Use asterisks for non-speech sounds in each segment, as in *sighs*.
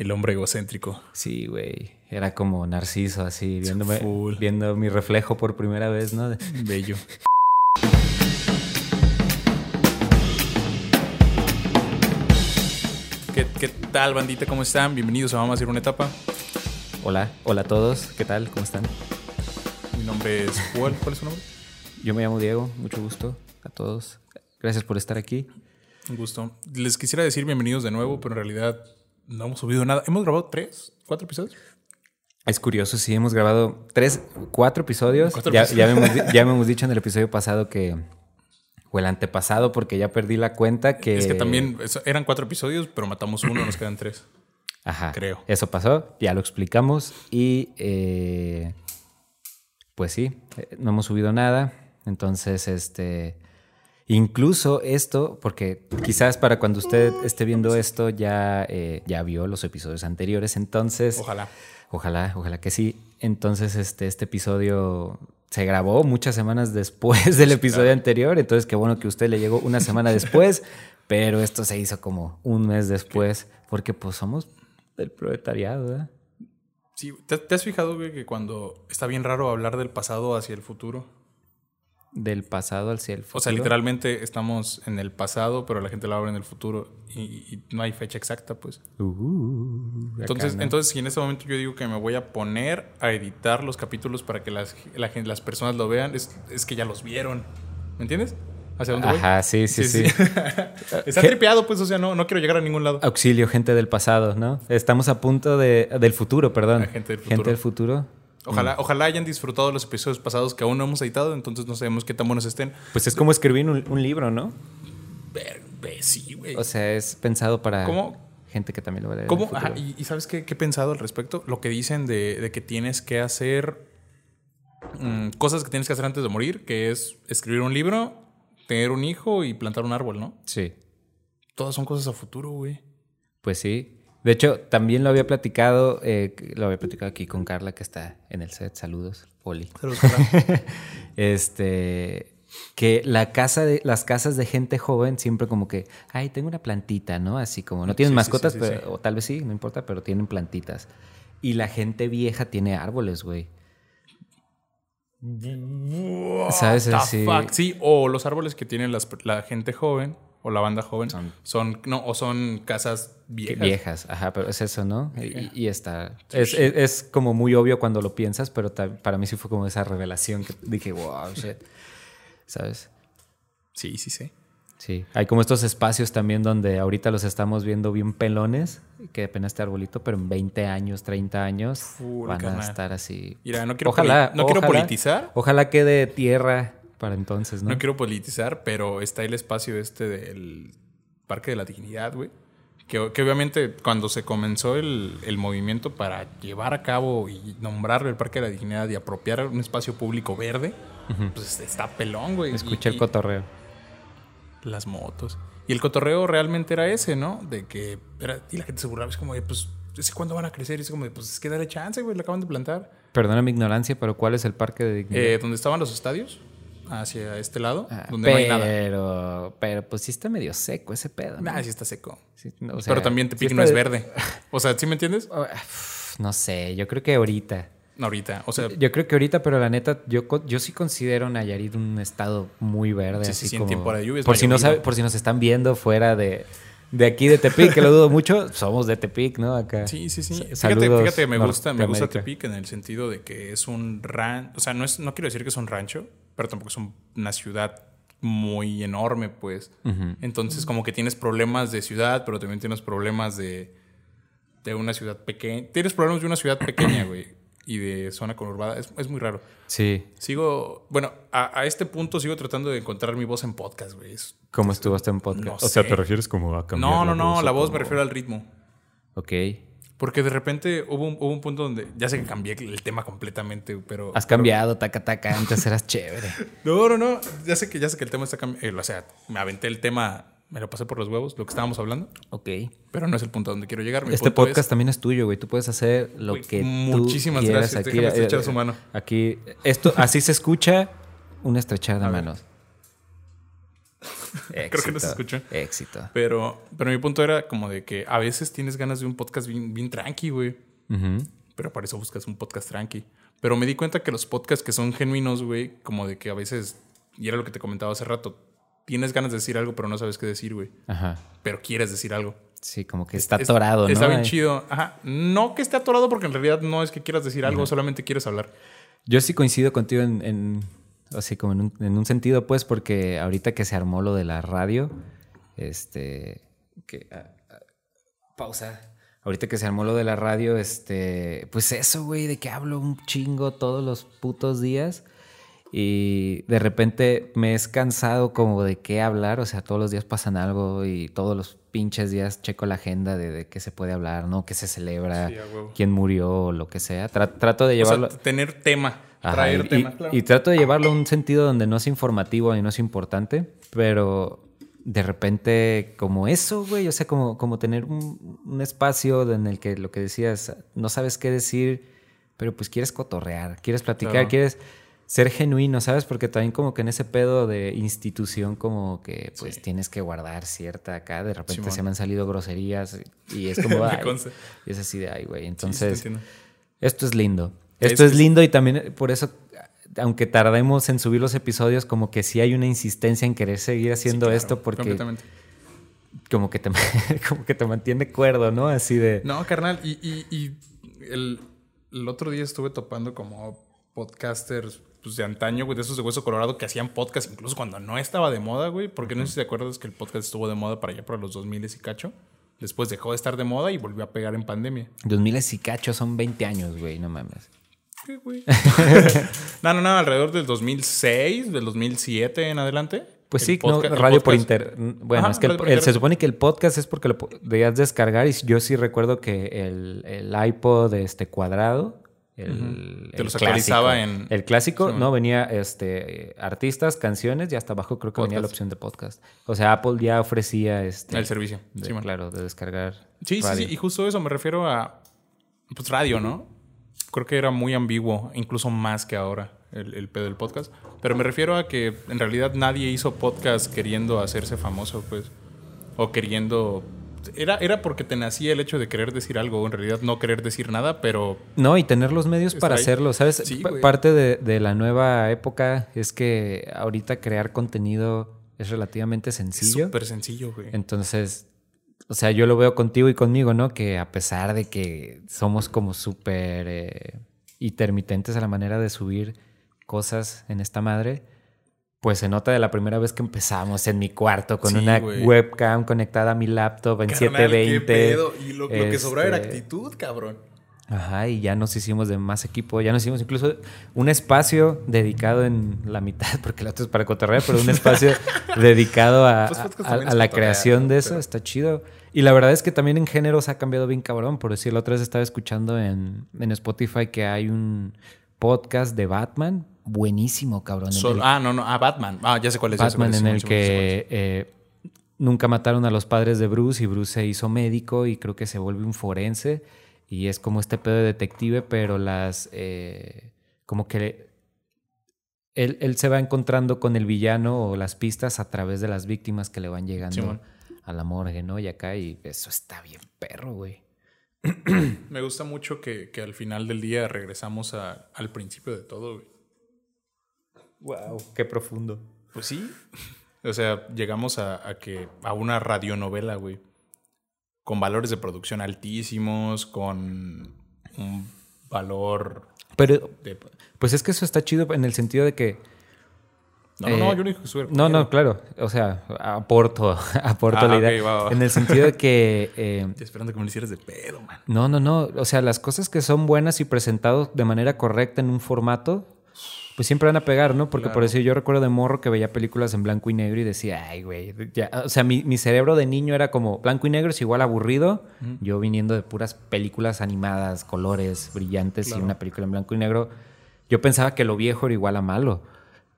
El hombre egocéntrico. Sí, güey. Era como Narciso, así, viéndome, Full. viendo mi reflejo por primera vez, ¿no? Bello. ¿Qué, qué tal, bandita? ¿Cómo están? Bienvenidos a Vamos a hacer una etapa. Hola, hola a todos. ¿Qué tal? ¿Cómo están? Mi nombre es Paul. ¿Cuál es su nombre? Yo me llamo Diego. Mucho gusto a todos. Gracias por estar aquí. Un gusto. Les quisiera decir bienvenidos de nuevo, pero en realidad no hemos subido nada. ¿Hemos grabado tres, cuatro episodios? Es curioso, sí, hemos grabado tres, cuatro episodios. Cuatro ya, episodios. ya me hemos, ya me hemos dicho en el episodio pasado que. O el antepasado, porque ya perdí la cuenta que. Es que también eran cuatro episodios, pero matamos uno, nos quedan tres. Ajá. creo. Eso pasó, ya lo explicamos. Y. eh, pues sí, eh, no hemos subido nada. Entonces, este. Incluso esto, porque quizás para cuando usted esté viendo esto ya, eh, ya vio los episodios anteriores. Entonces. Ojalá. Ojalá, ojalá que sí. Entonces, este, este episodio se grabó muchas semanas *laughs* después del episodio anterior. Entonces, qué bueno que usted le llegó una semana *laughs* después, pero esto se hizo como un mes después, porque pues somos del proletariado, ¿verdad? Sí, ¿te, te has fijado, güey, que cuando está bien raro hablar del pasado hacia el futuro? Del pasado hacia el futuro. O sea, literalmente estamos en el pasado, pero la gente lo habla en el futuro y, y no hay fecha exacta, pues. Uh, Entonces, ¿no? entonces, si en este momento yo digo que me voy a poner a editar los capítulos para que las, la las personas lo vean, es, es que ya los vieron. ¿Me entiendes? ¿Hacia dónde voy? Ajá, sí, sí, sí. *laughs* Está tripeado, pues, o sea, no, no quiero llegar a ningún lado. Auxilio, gente del pasado, ¿no? Estamos a punto de... Del futuro, perdón. La gente del Gente futuro. del futuro. Ojalá, ojalá hayan disfrutado los episodios pasados que aún no hemos editado, entonces no sabemos qué tan buenos estén. Pues es como escribir un, un libro, ¿no? Ver, ve, sí, güey. O sea, es pensado para ¿Cómo? gente que también lo va a leer. ¿Cómo? Ajá, y, y sabes qué, qué he pensado al respecto? Lo que dicen de, de que tienes que hacer mm, cosas que tienes que hacer antes de morir, que es escribir un libro, tener un hijo y plantar un árbol, ¿no? Sí, Todas son cosas a futuro, güey. pues sí. De hecho, también lo había platicado, eh, lo había platicado aquí con Carla, que está en el set. Saludos, Poli. *laughs* este, que la casa de, las casas de gente joven siempre como que, ay, tengo una plantita, ¿no? Así como, no tienen Sí, mascotas, sí, sí, pero- o tal vez sí, no importa, pero tienen plantitas. Y la gente vieja tiene árboles, güey. ¿Sabes? Así- fuck? Sí, o los árboles que tienen las- la gente joven o la banda joven Son- son, no, o son casas viejas. Viejas, ajá, pero es eso, ¿no? Y, y está. Es, es- es como muy obvio cuando lo piensas, pero ta- para mí sí fue como esa revelación que dije, wow, shit. ¿Sabes? Sí, sí, sí. Sí. Hay como estos espacios también donde ahorita los estamos viendo bien pelones, que apenas este arbolito, pero en 20 años, 30 años van a estar así. Mira, no quiero, Ojalá, no quiero ojalá. politizar. Ojalá quede tierra para entonces, ¿no? No quiero politizar, pero está el espacio este del Parque de la Dignidad, güey. Que, que obviamente cuando se comenzó el, el movimiento para llevar a cabo y nombrarlo el Parque de la Dignidad y apropiar un espacio público verde, pues está pelón, güey. Escuché Y- el y cotorreo. Las motos. Y el cotorreo realmente era ese, ¿no? De que era, y la gente se burlaba, es como de, pues, cuándo van a crecer? Y es como de, pues es que dale chance, güey, le acaban de plantar. Perdona mi ignorancia, pero ¿cuál es el parque de dignidad? Eh, donde estaban los estadios, hacia este lado, Ah, donde no hay nada. pero, pero pues sí está medio seco ese pedo. ¿no? Sí está seco. Sí, no, o sea, Pero también Tepic sí no es verde. O sea, ¿sí me entiendes? *laughs* Ah, No sé, yo creo que ahorita. Ahorita. O sea, Yo creo que ahorita, pero la neta, yo, yo sí considero Nayarit un estado muy verde. Sí, sí, así sí, en como, tiempo de lluvia es por si, no sabe, por si nos están viendo fuera de, de aquí de Tepic, que lo dudo mucho, somos de Tepic, ¿no? Acá. sí, sí, sí. Sa- Fíjate, saludos, fíjate, me gusta, me gusta. Tepic en el sentido de que es un rancho. O sea, no, es, no quiero decir que es un rancho, pero tampoco es un- una ciudad muy enorme, pues. Entonces, como que tienes problemas de ciudad, pero también tienes problemas de, de una ciudad pequeña. Tienes problemas de una ciudad pequeña, güey. Y de zona conurbada. Es, es muy raro. Sí. Sigo, bueno, a, a este punto sigo tratando de encontrar mi voz en podcast, güey. Es- ¿Cómo estuvo este en podcast? No O sea. ¿te refieres como a cambiar No, no, no, voz la voz como- me refiero al ritmo. Ok. Porque de repente hubo un, hubo un punto donde ya sé que cambié el tema completamente, pero. Has cambiado, taca, taca. Antes eras chévere. *laughs* No, no, no. Ya sé que, ya sé que el tema está cambiando. o sea, me aventé el tema, me lo pasé por los huevos, lo que estábamos hablando, Ok. pero no es el punto donde quiero llegar. Mi Este podcast es- también es tuyo, güey. Tú puedes hacer lo Güey, que muchísimas tú quieras gracias. aquí. Déjame Eh, estrechar su mano. Aquí, esto, así se escucha un estrechar de A manos. *laughs* Creo que no se escuchó. Éxito. Pero, pero mi punto era como de que a veces tienes ganas de un podcast bien, bien tranqui, güey. Pero para eso buscas un podcast tranqui. Pero me di cuenta que los podcasts que son genuinos, güey, como de que a veces, y era lo que te comentaba hace rato, tienes ganas de decir algo, pero no sabes qué decir, güey. Ajá. Pero quieres decir algo. Sí, como que está atorado, ¿no? Está bien chido. Ajá. No que esté atorado porque en realidad no es que quieras decir algo, solamente quieres hablar. Yo sí coincido contigo en, así como en un, en un, sentido, pues, porque ahorita que se armó lo de la radio, este, que, ah, ah, pausa. Ahorita que se armó lo de la radio, este, pues eso, güey, de que hablo un chingo todos los putos días. Y de repente me es cansado como de qué hablar, o sea, todos los días pasan algo y todos los pinches días checo la agenda de, qué se puede hablar, ¿no? ¿Qué se celebra? ¿Quién murió? O lo que sea. trato de llevarlo... O sea, tener tema, traer y, tema, claro. y trato de llevarlo a un sentido donde no es informativo y no es importante, pero de repente como eso, güey, o sea, como, como tener un, espacio en el que lo que decías, no sabes qué decir, pero pues quieres cotorrear, quieres platicar, quieres ser genuino, ¿sabes? Porque también como que en ese pedo de institución como que pues tienes que guardar cierta acá, de repente se me han salido groserías y es como, *laughs* y es así de, ay, güey, entonces, esto es lindo. Esto es, lindo y también por eso, aunque tardemos en subir los episodios, como que sí hay una insistencia en querer seguir haciendo esto porque... Como que, te, *laughs* como que te mantiene cuerdo, ¿no? Así de... No, carnal, y, el, el otro día estuve topando como podcasters pues, de antaño, güey, de esos de Hueso Colorado que hacían podcast incluso cuando no estaba de moda, güey. Porque no sé si te acuerdas que el podcast estuvo de moda para allá para los 2000 y cacho. Después dejó de estar de moda y volvió a pegar en pandemia. 2000 y cacho son 20 años, güey, no mames. ¿Qué, güey? *laughs* no, no, no, alrededor del 2006, del 2007 en adelante. Pues sí, no, radio por internet. Bueno, es que se supone que el podcast es porque lo debías descargar y yo sí recuerdo que el, el iPod este cuadrado el, Te los actualizaba en. El clásico, no, venía este, artistas, canciones y hasta abajo creo que venía la opción de podcast. O sea, Apple ya ofrecía este. El servicio. sí, claro, de descargar. Sí, sí, sí. Y justo eso me refiero a. Pues radio, ¿no? Creo que era muy ambiguo, incluso más que ahora, el, el pedo del podcast. Pero me refiero a que en realidad nadie hizo podcast queriendo hacerse famoso, pues. O queriendo era, era porque te nacía el hecho de querer decir algo, en realidad no querer decir nada, pero... No, y tener los medios para hacerlo, ¿sabes? Parte de, la nueva época es que ahorita crear contenido es relativamente sencillo. Súper sencillo, güey. Entonces, o sea, yo lo veo contigo y conmigo, ¿no? Que a pesar de que somos como súper eh, intermitentes a la manera de subir cosas en esta madre pues se nota de la primera vez que empezamos en mi cuarto con una webcam conectada a mi laptop en 720. ¿qué pedo? Y lo, que sobraba era este, actitud, cabrón. Ajá, y ya nos hicimos de más equipo, ya nos hicimos incluso un espacio dedicado en la mitad, *laughs* porque la otro es para cotorrear, pero un espacio *laughs* dedicado a, pues la creación de eso, está chido. Y la verdad es que también en géneros ha cambiado bien cabrón, por decir, la otra vez estaba escuchando en, en Spotify que hay un podcast de Batman, buenísimo, cabrón. ah, no, no, ah, Batman. Ah, ya sé cuál es. Batman en el que eh, nunca mataron a los padres de Bruce y Bruce se hizo médico y creo que se vuelve un forense y es como este pedo de detective, pero las... Eh, como que él, él, se va encontrando con el villano o las pistas a través de las víctimas que le van llegando a la morgue, ¿no? Y acá, y eso está bien perro, güey. Me gusta mucho que, que, al final del día regresamos a, al principio de todo, güey. Wow, qué profundo. Pues sí. O sea, llegamos a, que a una radionovela, güey. Con valores de producción altísimos, con un valor. Pero, pues es que eso está chido en el sentido de que. No, no, no, eh, yo no dije que No, no, claro. O sea, aporto, *laughs* aporto la ah, idea. En el sentido de que. *laughs* Eh, Estoy esperando que me lo hicieras de pedo, man. No, no, no. O sea, las cosas que son buenas y presentados de manera correcta en un formato pues siempre van a pegar, ¿no? Porque por decir, yo recuerdo de morro que veía películas en blanco y negro y decía, ay, güey, o sea, mi, cerebro de niño era como blanco y negro es igual aburrido. Yo viniendo de puras películas animadas, colores brillantes y una película en blanco y negro, yo pensaba que lo viejo era igual a malo.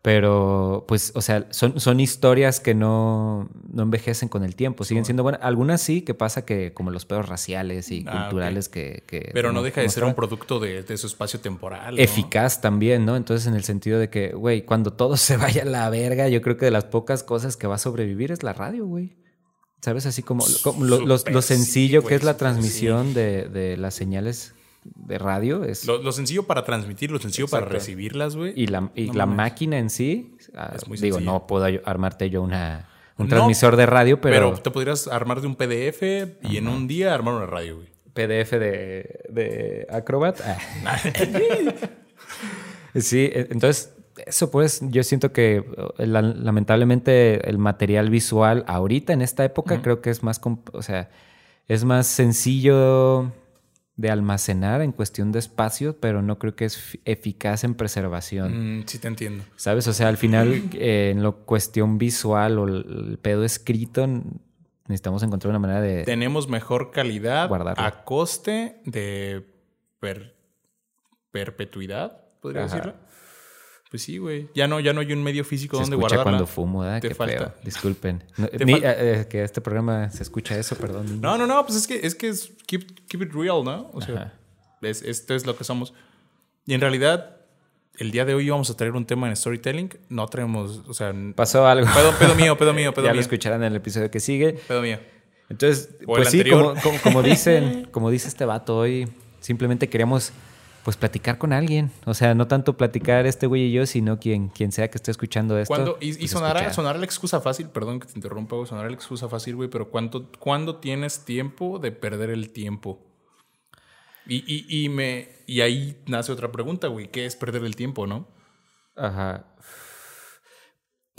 Pero, pues, o sea, son, son historias que no, no envejecen con el tiempo. Siguen siendo buenas. Algunas sí, que pasa que como los pedos raciales y Ah, culturales que, que... Pero no deja de ser un producto de, de su espacio temporal. ¿no? Eficaz también, ¿no? Entonces, en el sentido de que, güey, cuando todo *laughs* se vaya a la verga, yo creo que de las pocas cosas que va a sobrevivir es la radio, güey. ¿Sabes? Así como, como lo, lo- sencillo que es la transmisión de, de las señales de radio es... Lo, lo sencillo para transmitir, lo sencillo para recibirlas, güey. Y la, y No la máquina en sí, ah, Es muy digo, no puedo armarte yo una, un No, transmisor de radio, Pero, pero, te podrías armar de un PDF y en un día armar una radio, güey. PDF de, de Acrobat. ah. *laughs* sí, e- entonces, eso pues, yo siento que eh, la- lamentablemente el material visual ahorita en esta época creo que es más, o sea, es más sencillo de almacenar en cuestión de espacio, pero no creo que es fi- eficaz en preservación. Mm, sí te entiendo. ¿Sabes? O sea, al final, eh, en lo cuestión visual o el, pedo escrito, necesitamos encontrar una manera de. Tenemos mejor calidad Guardarlo. a coste de per- perpetuidad, podría Ajá. decirlo. Pues sí, güey. Ya no, ya no hay un medio físico se donde escucha guardarla. cuando fumo, ¿verdad? Te Qué falta. feo. Disculpen. *laughs* No, fal- eh, eh, que este programa se escucha eso, perdón. niños. No, no, no, pues es que es que es keep, keep it real, ¿no? O sea, es- esto es lo que somos. Y en realidad, el día de hoy íbamos a traer un tema en storytelling. No traemos, o sea, Pasó algo. pedo, pedo mío, pedo *laughs* mío, pedo ya mío. lo escucharán en el episodio que sigue. Pedo mío. Entonces, O pues sí, como, como- como dicen, *laughs* como dice este vato hoy, simplemente queríamos pues platicar con alguien. O sea, no tanto platicar este güey y yo, sino quien, quien sea que esté escuchando esto. Cuando, y, y pues, sonará, escuchar. sonará la excusa fácil, perdón que te interrumpa, güey, sonará la excusa fácil, güey, pero ¿cuánto, ¿cuándo tienes tiempo de perder el tiempo? Y, y, y, me, y ahí nace otra pregunta, güey, ¿qué es perder el tiempo, no? Ajá.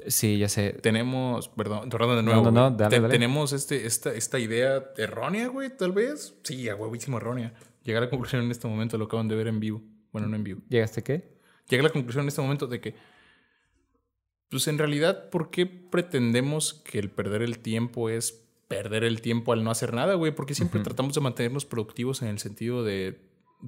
Sí, ya sé. Tenemos, perdón, perdón de No, nuevo. no, no, güey. dale, Te- dale. Tenemos este, esta, esta idea errónea, güey, tal vez. Sí, a huevísimo errónea. Llegué a la conclusión en este momento, lo acaban de ver en vivo. Bueno, no en vivo. ¿Llegaste qué? Llegué a la conclusión en este momento de que, pues en realidad, ¿por qué pretendemos que el perder el tiempo es perder el tiempo al no hacer nada, güey? Porque siempre tratamos de mantenernos productivos en el sentido de,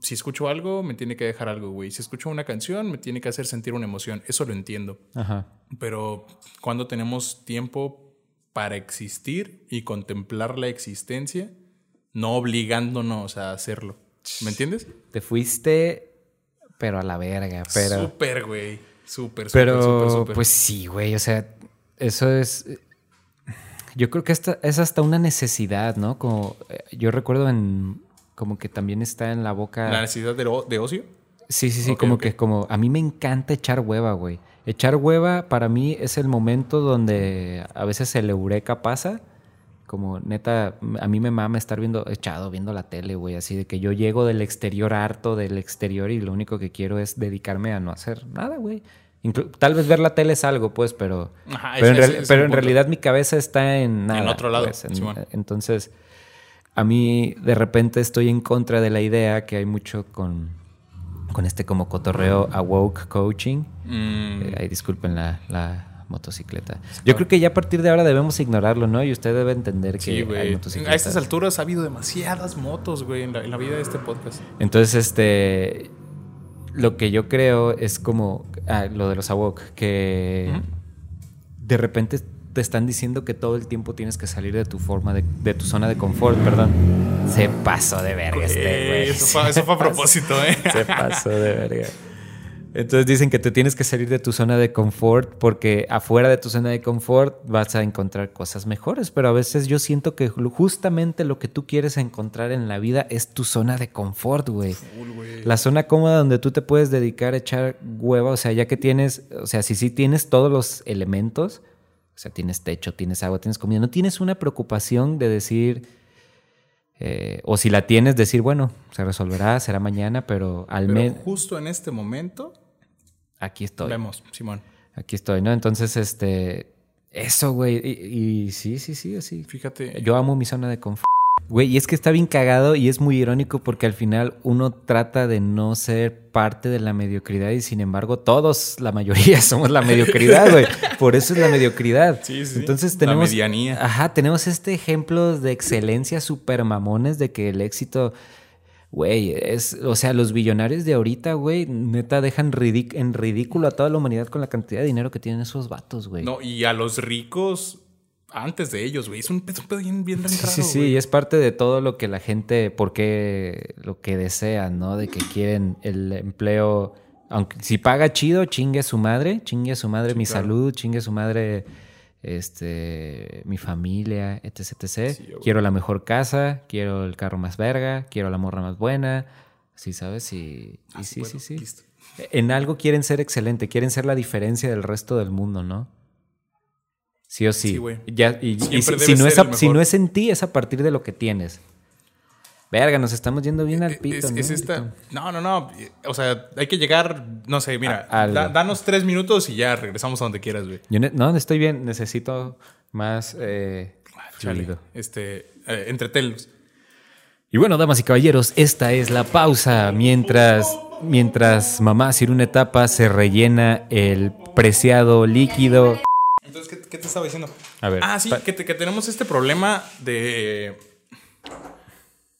si escucho algo, me tiene que dejar algo, güey. Si escucho una canción, me tiene que hacer sentir una emoción. Eso lo entiendo. Ajá. Pero cuando tenemos tiempo para existir y contemplar la existencia, no obligándonos a hacerlo. ¿Me entiendes? Te fuiste, pero a la verga. Pero, Súper, güey. Súper, súper, pero súper, súper. pues sí, güey. O sea, eso es. Yo creo que esta, es hasta una necesidad, ¿no? Como eh, yo recuerdo en. Como que también está en la boca. La necesidad de, o- de ocio. Sí, sí, sí, como que como a mí me encanta echar hueva, güey. Echar hueva para mí es el momento donde a veces el eureka pasa. Como neta, a mí me mama estar viendo, echado, viendo la tele, güey. Así de que yo llego del exterior harto del exterior y lo único que quiero es dedicarme a no hacer nada, güey. Inclu- Tal vez ver la tele es algo, pues, pero, Ajá, pero, en, ese- ese pero en realidad mi cabeza está en nada. otro lado, pues, en- entonces, a mí de repente estoy en contra de la idea que hay mucho con, con este como cotorreo awoke coaching. Mm, Eh, ahí disculpen la, la motocicleta. Yo creo que ya a partir de ahora debemos ignorarlo, ¿no? Y usted debe entender que sí, hay motocicletas. A estas alturas ha habido demasiadas motos, güey, en la, en la vida de este podcast. Entonces, este. Lo que yo creo es como. ah, lo de los AWOC, que de repente te están diciendo que todo el tiempo tienes que salir de tu forma, de, de tu zona de confort, perdón. Se pasó de verga este, güey. eso, fue, eso fue a *laughs* propósito, ¿eh? Se pasó de verga. Entonces dicen que te tienes que salir de tu zona de confort porque afuera de tu zona de confort vas a encontrar cosas mejores, pero a veces yo siento que ju- justamente lo que tú quieres encontrar en la vida es tu zona de confort, güey. La zona cómoda donde tú te puedes dedicar a echar hueva, o sea, ya que tienes, o sea, si sí tienes todos los elementos, o sea, tienes techo, tienes agua, tienes comida, no tienes una preocupación de decir, eh, o si la tienes, decir, bueno, se resolverá, será mañana, pero al menos justo en este momento, aquí estoy. vemos, Simón. Aquí estoy, ¿no? Entonces, este, eso, güey, y, y sí, sí, sí, así. Fíjate. Yo amo mi zona de confort. Güey, y es que está bien cagado y es muy irónico porque al final uno trata de no ser parte de la mediocridad y sin embargo todos, la mayoría, *laughs* somos la mediocridad, güey. Por eso es la mediocridad. Sí, sí. Entonces La tenemos... medianía. Ajá, tenemos este ejemplo de excelencia super mamones de que el éxito... Güey, es, o sea, los billonarios de ahorita, güey, neta dejan ridic- en ridículo a toda la humanidad con la cantidad de dinero que tienen esos vatos, güey. No, y a los ricos antes de ellos, güey. Es un, pedo bien, bien raro, sí, sí, güey. y es parte de todo lo que la gente, porque lo que desean, ¿no? De que quieren el empleo, aunque si paga chido, chingue a su madre, chingue a su madre mi claro. salud, chingue a su madre este, mi familia, etc, etc. Sí, quiero la mejor casa, quiero el carro más verga, quiero la morra más buena, sí, ¿sabes? Y, y Ah, sí, bueno, sí, sí. listo. En algo quieren ser excelente, quieren ser la diferencia del resto del mundo, ¿no? Sí o sí. Ya, y, y Siempre si, debe si no es a- si no es en ti, es a partir de lo que tienes. Verga, nos estamos yendo bien al pito. Eh, Es, ¿no? es esta. No, no, no. O sea, hay que llegar. No sé, mira. A- da- danos tres minutos y ya regresamos a donde quieras, güey. Yo ne- no, estoy bien. Necesito más eh, Chale. fluido. Este. Eh, entretenlos. Y bueno, damas y caballeros, esta es la pausa mientras, mientras mamá Sir una etapa se rellena el preciado líquido. Entonces, ¿qué, qué te estaba diciendo? A ver, Ah, sí, que, te- que tenemos este problema de.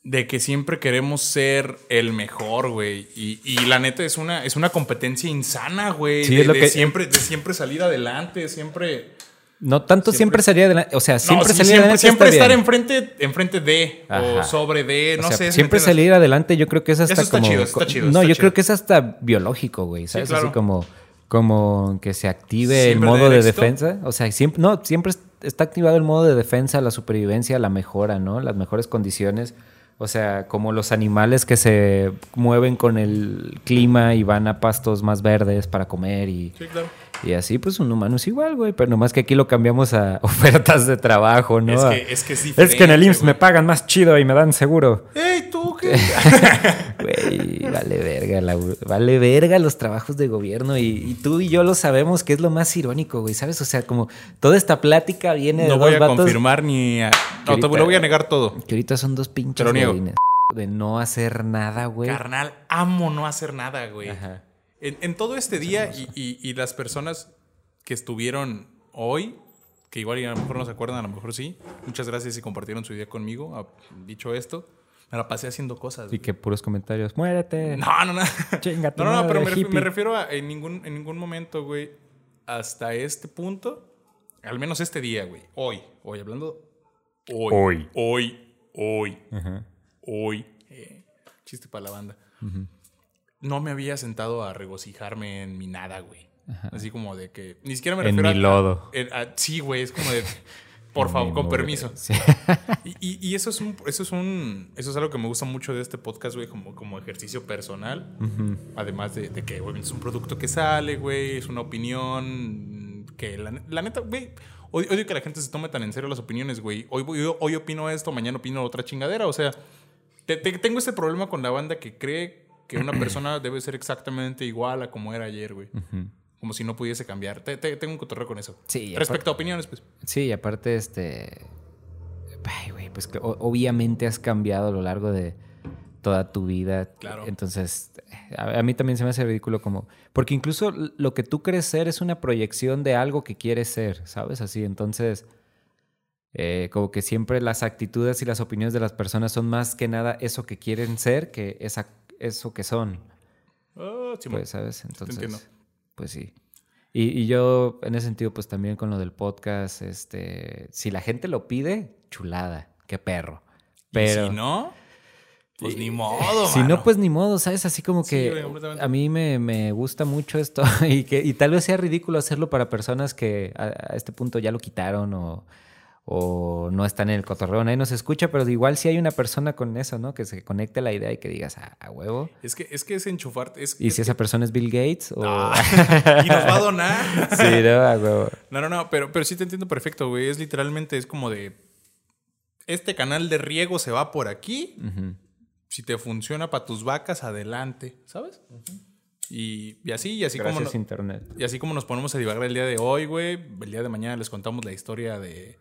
De que siempre queremos ser el mejor, güey. Y, y la neta es una, es una competencia insana, güey. Sí, de, es lo de que- siempre, de siempre salir adelante, siempre. No tanto siempre, Siempre- salía adelante, o sea, siempre no, sí, salir siempre, adelante siempre estar bien. enfrente, enfrente de, o sobre de, O no sea, sé. siempre salir adelante, yo creo que es hasta Eso está como. chido, está chido, no, está yo chido. creo que es hasta biológico, güey. ¿Sabes? claro. Así como, como que se active el modo de éxito. defensa. O sea, siempre, no, siempre es- está activado el modo de defensa, la supervivencia, la mejora, ¿no? Las mejores condiciones. O sea, como los animales que se mueven con el clima y van a pastos más verdes para comer y, Sí, claro. Y así, pues un humano es igual, güey. Pero nomás que aquí lo cambiamos a *laughs* ofertas de trabajo, ¿no? Es que, es que es es que en el diferente, IMSS me pagan más chido y me dan seguro. ¡Ey, tú qué! *laughs* Güey, vale verga, la- vale verga los trabajos de gobierno y, y tú y yo lo sabemos que es lo más irónico, güey, ¿sabes? O sea, como toda esta plática viene de no dos voy a vatos confirmar ni a. No, te ahorita- lo voy a negar todo. que ahorita son dos pinches Te de no hacer nada, güey. Carnal, amo no hacer nada, güey. Ajá. En, en todo este día y, y- y las personas que estuvieron hoy, que igual a lo mejor no se acuerdan, a lo mejor sí. Muchas gracias y compartieron su idea conmigo. Ah, Dicho esto, me la pasé haciendo cosas. Y que puros comentarios, muérete. *laughs* No, no, no. Chinga tu No, no, no, pero me, madre, ref- hippie. me refiero a en ningún, en ningún momento, güey, hasta este punto, al menos este día, güey, hoy, hoy, hablando hoy, Hoy. hoy, hoy, Ajá. hoy, eh, chiste para la banda, no me había sentado a regocijarme en mi nada, güey. Así como de que, ni siquiera me En refiero mi a- lodo. en- a- sí, güey, es como de, *laughs* por En favor, mi con permiso. Sí. Y, eso es un, eso es un, eso es algo que me gusta mucho de este podcast, güey, como, como ejercicio personal. Además de, de que, obviamente, es un producto que sale, güey, es una opinión que la, la neta, güey, odio, odio que la gente se tome tan en serio las opiniones, güey. Hoy, voy- hoy opino esto, mañana opino otra chingadera. O sea, te- te- tengo este problema con la banda que cree que una *clears throat* persona debe ser exactamente igual a como era ayer, güey. Como si no pudiese cambiar. Te- te- tengo un cotorreo con eso. Sí, Respecto a opiniones, pues. Sí, y aparte, este. Ay, güey, pues que obviamente has cambiado a lo largo de toda tu vida. Claro. Entonces, a, a mí también se me hace ridículo como. Porque incluso lo que tú crees ser es una proyección de algo que quieres ser, ¿sabes? Así, entonces. eh, como que siempre las actitudes y las opiniones de las personas son más que nada eso que quieren ser que esa, eso que son. Sí, Pues, ¿sabes? Entonces, pues sí. Y, y yo, en ese sentido, pues también con lo del podcast, este, si la gente lo pide, chulada, qué perro. Pero Y si no, pues ni modo, si mano. no, pues ni modo, ¿sabes? Así como que a mí me, me gusta mucho esto *laughs* y, que, y tal vez sea ridículo hacerlo para personas que a, a este punto ya lo quitaron o, o no están en el cotorreo, nadie nos escucha, pero igual si hay una persona con eso, ¿no? Que se conecte a la idea y que digas, "Ah, a, huevo. Es que es que es enchufarte. Es, Y es si esa persona es Bill Gates o... Ah, *laughs* y nos va a donar. *laughs* sí, no, a huevo. No, no, no, pero, pero sí te entiendo perfecto, güey. Es literalmente, es como de. Este canal de riego se va por aquí. Si te funciona para tus vacas, adelante, ¿sabes? y, y así, y así como. Gracias, no- Internet. y así como nos ponemos a divagar el día de hoy, güey. El día de mañana les contamos la historia de,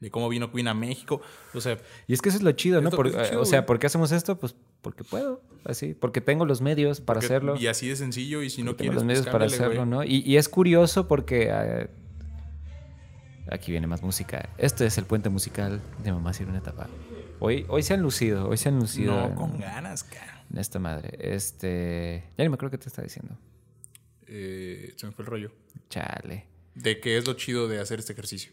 de cómo vino Queen a México. O sea, Y es que eso es lo chido, ¿no? Por- chido, o sea. ¿por qué hacemos esto? Pues porque puedo, así, porque tengo los medios para que- hacerlo. Y así de sencillo. Y si no tengo quieres, los medios pues para cámbiale, hacerlo. ¿no? Y, y es curioso porque eh, aquí viene más música. Este es el puente musical de Mamá Sirve una etapa. Hoy, hoy se han lucido, hoy se han lucido. No, en- con ganas, cara. en esta madre. Este. Ya ni me acuerdo qué te está diciendo. Eh, se me fue el rollo. Chale. De qué es lo chido de hacer este ejercicio.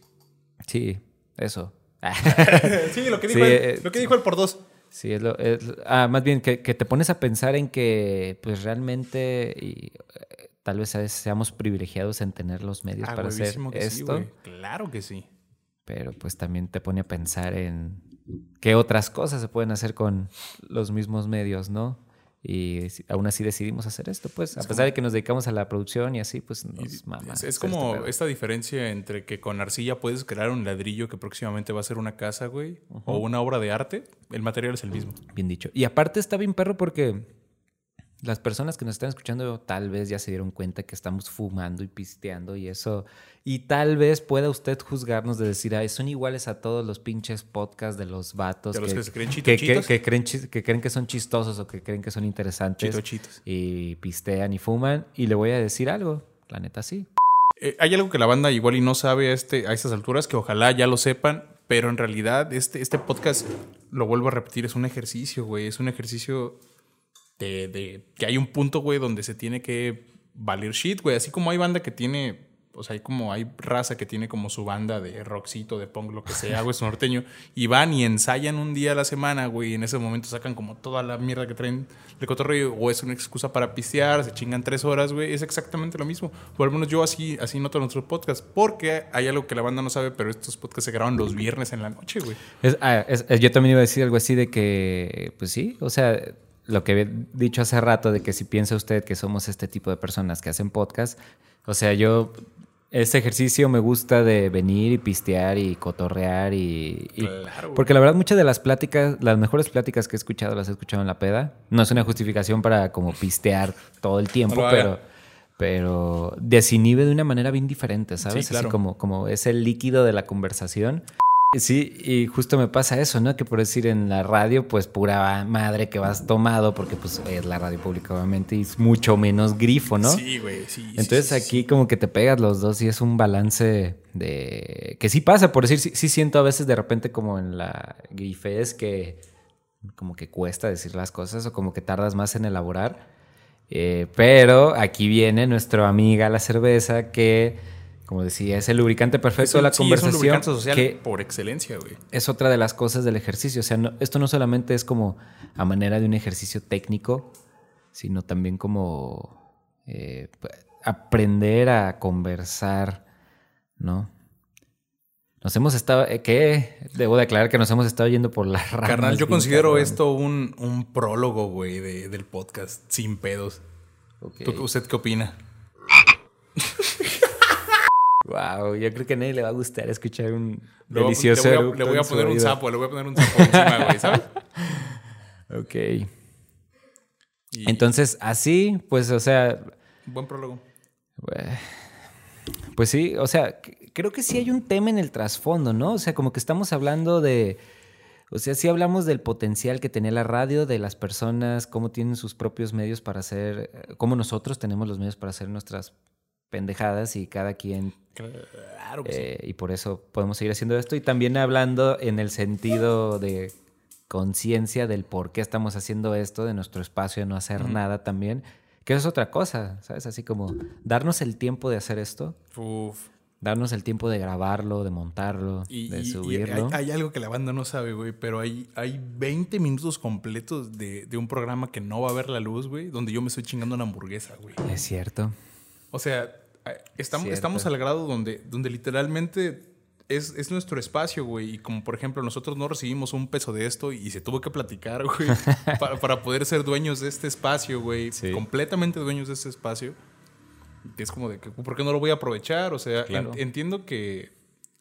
Sí, eso. *laughs* sí, lo que dijo dijo, él- el, eh, lo que dijo el por dos. Sí, es lo, es- ah, más bien que, que te pones a pensar en que, pues realmente, y, eh, tal vez se- seamos privilegiados en tener los medios Ah, para hacer sí, esto. Claro que sí. pero pues también te pone a pensar en qué otras cosas se pueden hacer con los mismos medios, ¿no? Y aún así decidimos hacer esto, pues, a pesar de que nos dedicamos a la producción y así, pues nos mama. Es, es este como esta diferencia entre que con arcilla puedes crear un ladrillo que próximamente va a ser una casa, güey, o una obra de arte. El material es el mismo. Bien dicho. Y aparte está bien perro porque las personas que nos están escuchando tal vez ya se dieron cuenta que estamos fumando y pisteando y eso. Y tal vez pueda usted juzgarnos de decir, ay, son iguales a todos los pinches podcasts de los vatos. De los que se creen que, que- que creen, que creen que son chistosos o que creen que son interesantes. Chitochitos. Y pistean y fuman. Y le voy a decir algo. La neta sí. Eh, hay algo que la banda igual y no sabe a, este, a estas alturas, que ojalá ya lo sepan, pero en realidad este, este podcast, lo vuelvo a repetir, es un ejercicio, güey. Es un ejercicio de, de que hay un punto, güey, donde se tiene que valer shit, güey. Así como hay banda que tiene, o sea, hay como hay raza que tiene como su banda de rockcito, de punk, lo que sea, güey, es norteño, y van y ensayan un día a la semana, güey, y en ese momento sacan como toda la mierda que traen de cotorreo, o es una excusa para pistear, se chingan tres horas, güey, es exactamente lo mismo. O al menos yo así, así noto nuestros podcasts, porque hay algo que la banda no sabe, pero estos podcasts se graban los viernes en la noche, güey. Es- ah, yo también iba a decir algo así de que, pues sí, o sea, lo que había dicho hace rato de que si piensa usted que somos este tipo de personas que hacen podcast, o sea, yo, ese ejercicio me gusta de venir y pistear y cotorrear y... y- Claro, güey. porque la verdad muchas de las pláticas, las mejores pláticas que he escuchado las he escuchado en la peda. No es una justificación para como pistear todo el tiempo, No pero... Pero desinhibe de una manera bien diferente, ¿sabes? Sí, claro. Así como, como es el líquido de la conversación. Sí, y justo me pasa eso, ¿no? Que por decir en la radio, pues pura madre que vas tomado, porque pues es la radio pública obviamente y es mucho menos grifo, ¿no? Sí, güey, sí. Entonces sí, sí. aquí como que te pegas los dos y es un balance de... que sí pasa, por decir, sí, sí siento a veces de repente como en la grifez que como que cuesta decir las cosas o como que tardas más en elaborar. Eh, pero aquí viene nuestra amiga la cerveza que, como decía, es el lubricante perfecto de la Sí, es un conversación. lubricante social que por excelencia, güey. es otra de las cosas del ejercicio. O sea, no- esto no solamente es como a manera de un ejercicio técnico, sino también como eh, aprender a conversar, ¿no? Nos hemos estado, eh, ¿qué? Debo de aclarar que nos hemos estado yendo por la ramas. Carnal, yo considero esto un, un prólogo, güey, de- del podcast, sin pedos. ¿Tú- ¿Usted qué opina? *laughs* Wow, yo creo que a nadie le va a gustar escuchar un a- delicioso le voy a, le voy poner un sapo, le voy a poner un sapo encima, güey, ¿sabes? *laughs* Ok. Y- Entonces, así, pues, o sea, Buen prólogo. Eh, Pues sí, o sea, creo que sí hay un tema en el trasfondo, ¿no? O sea, como que estamos hablando de, o sea, sí hablamos del potencial que tenía la radio, de las personas, cómo tienen sus propios medios para hacer, eh, cómo nosotros tenemos los medios para hacer nuestras pendejadas y cada quien, Claro que sí. eh, y por eso podemos seguir haciendo esto. Y también hablando en el sentido de conciencia del por qué estamos haciendo esto, de nuestro espacio de no hacer nada también, que eso es otra cosa, ¿sabes? Así como darnos el tiempo de hacer esto, Uf. darnos el tiempo de grabarlo, de montarlo, Y, de y- y subirlo. hay, hay algo que la banda no sabe, güey, pero hay, hay 20 minutos completos de, de un programa que no va a ver la luz, güey, donde yo me estoy chingando una hamburguesa, güey. Es cierto. O sea, estamos, Cierto. estamos al grado donde, donde literalmente es, es nuestro espacio, güey. Y como por ejemplo, nosotros no recibimos un peso de esto y se tuvo que platicar, *laughs* güey, para, para poder ser dueños de este espacio, güey. Sí. Completamente dueños de este espacio. Es como de que, ¿por qué no lo voy a aprovechar? O sea, Claro. en- entiendo que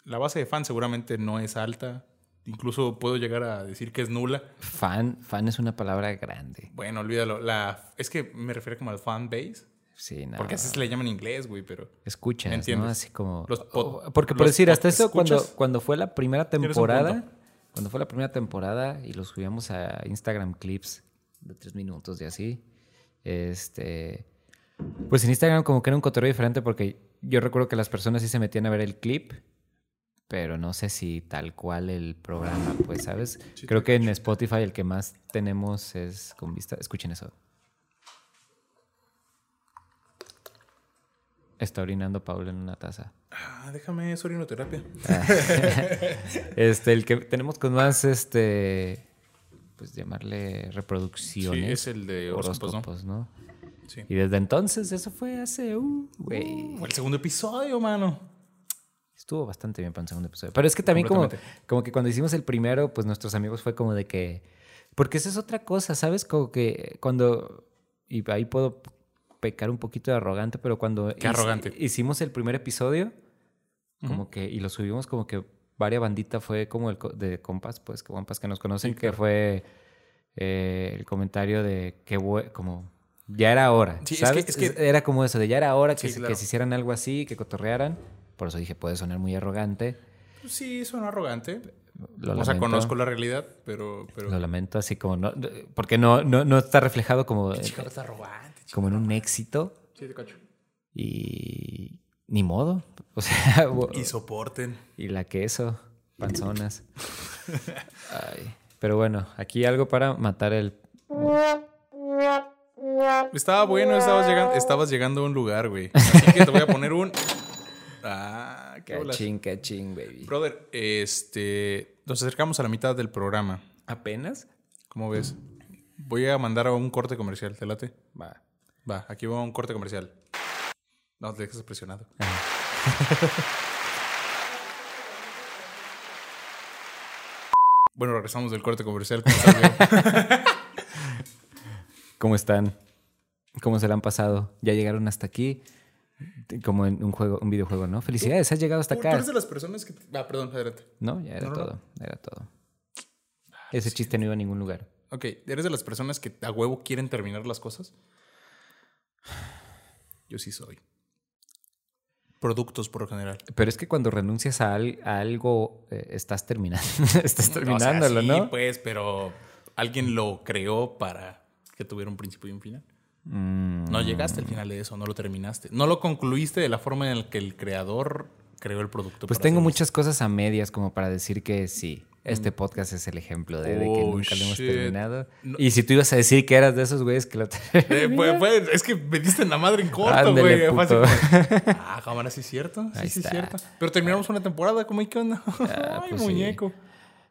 la base de fans seguramente no es alta. Incluso puedo llegar a decir que es nula. Fan, fan es una palabra grande. Bueno, olvídalo. La, es que me refiero como al fan base. Sí, no. Porque así se le llama en inglés, güey, pero... Escuchas, ¿no? ¿Entiendes? Así como... Los pod- Oh, porque por los decir, hasta eso, cuando, escuchas. cuando fue la primera temporada, cuando fue la primera temporada y lo subíamos a Instagram clips de tres minutos y así, este... Pues en Instagram como que era un cotorreo diferente porque yo recuerdo que las personas sí se metían a ver el clip, pero no sé si tal cual el programa, pues, ¿sabes? Creo que en Spotify el que más tenemos es con vista. Escuchen eso. Está orinando Paul en una taza. Ah, déjame, es orinoterapia. *laughs* Este, el que tenemos con más, este, pues llamarle Sí, reproducciones. es el de horóscopos, ¿no? horóscopos, ¿no? Sí. Y desde entonces, eso fue hace, uh, güey. Uh, el segundo episodio, mano. Estuvo bastante bien para un segundo episodio. Pero es que también como, como que cuando hicimos el primero, pues nuestros amigos fue como de que... Porque esa es otra cosa, ¿sabes? Como que cuando... Y ahí puedo pecar un poquito de arrogante, pero cuando Qué arrogante. hicimos el primer episodio, como que... Y lo subimos como que varias bandita fue como el de compas, pues que compas que nos conocen, Sí, que claro. fue eh, el comentario de que como... Ya era hora, Sí, es que- ¿sabes? es que- Era como eso, de ya era hora que, Sí, se, claro. que se hicieran algo así, que cotorrearan. Por eso dije, puede sonar muy arrogante. Pues Sí, suena arrogante. Lo o sea, lamento. conozco la realidad, pero... pero... Lo lamento, así como no, porque no, no, no está reflejado como, Chica, está arrogante. Como en un éxito Sí, te cacho. y ni modo. *laughs* O sea, Y soporten. y la queso, panzonas. *laughs* Ay, Pero bueno, aquí algo para matar el. Estaba bueno, estabas llegando, estabas llegando a un lugar, güey. Así que te voy a poner un... *laughs* Ah, qué. Cachín, cachín, baby. Brother, este... Nos acercamos a la mitad del programa. ¿Apenas? ¿Cómo ves? Voy a mandar a un corte comercial, ¿te late? Va. Va, aquí va un corte comercial. No, te dejes presionado. *laughs* bueno, regresamos del corte comercial. *laughs* ¿cómo están? ¿Cómo se la han pasado? Ya llegaron hasta aquí. Como en un juego, un videojuego, ¿no? Felicidades, has llegado hasta tú acá. eres de las personas que... Ah, perdón, adelante. No, ya era No, no, no. todo. Era todo. Ese chiste no iba a ningún lugar. Ok, ¿eres de las personas que a huevo quieren terminar las cosas? *sighs* Yo sí soy. Productos por lo general. Pero es que cuando renuncias a, al- a algo, eh, estás terminando. *laughs* estás O sea, terminándolo, sí, ¿no? pues, pero alguien lo creó para que tuviera un principio y un final. Mm, No llegaste al final de eso, no lo terminaste. No lo concluiste de la forma en la que el creador creó el producto. Pues tengo muchas cosas a medias como para decir que sí. Este podcast es el ejemplo de, de que Oh, nunca lo hemos shit. terminado. No. Y si tú ibas a decir que eras de esos güeyes que lo Eh, pues, pues, es que me diste en la madre en corto, güey. *laughs* Ah, cámara, sí es cierto. Sí, sí es cierto. Pero terminamos una temporada, ¿cómo hay que onda? Ah, *laughs* Ay, pues sí. muñeco.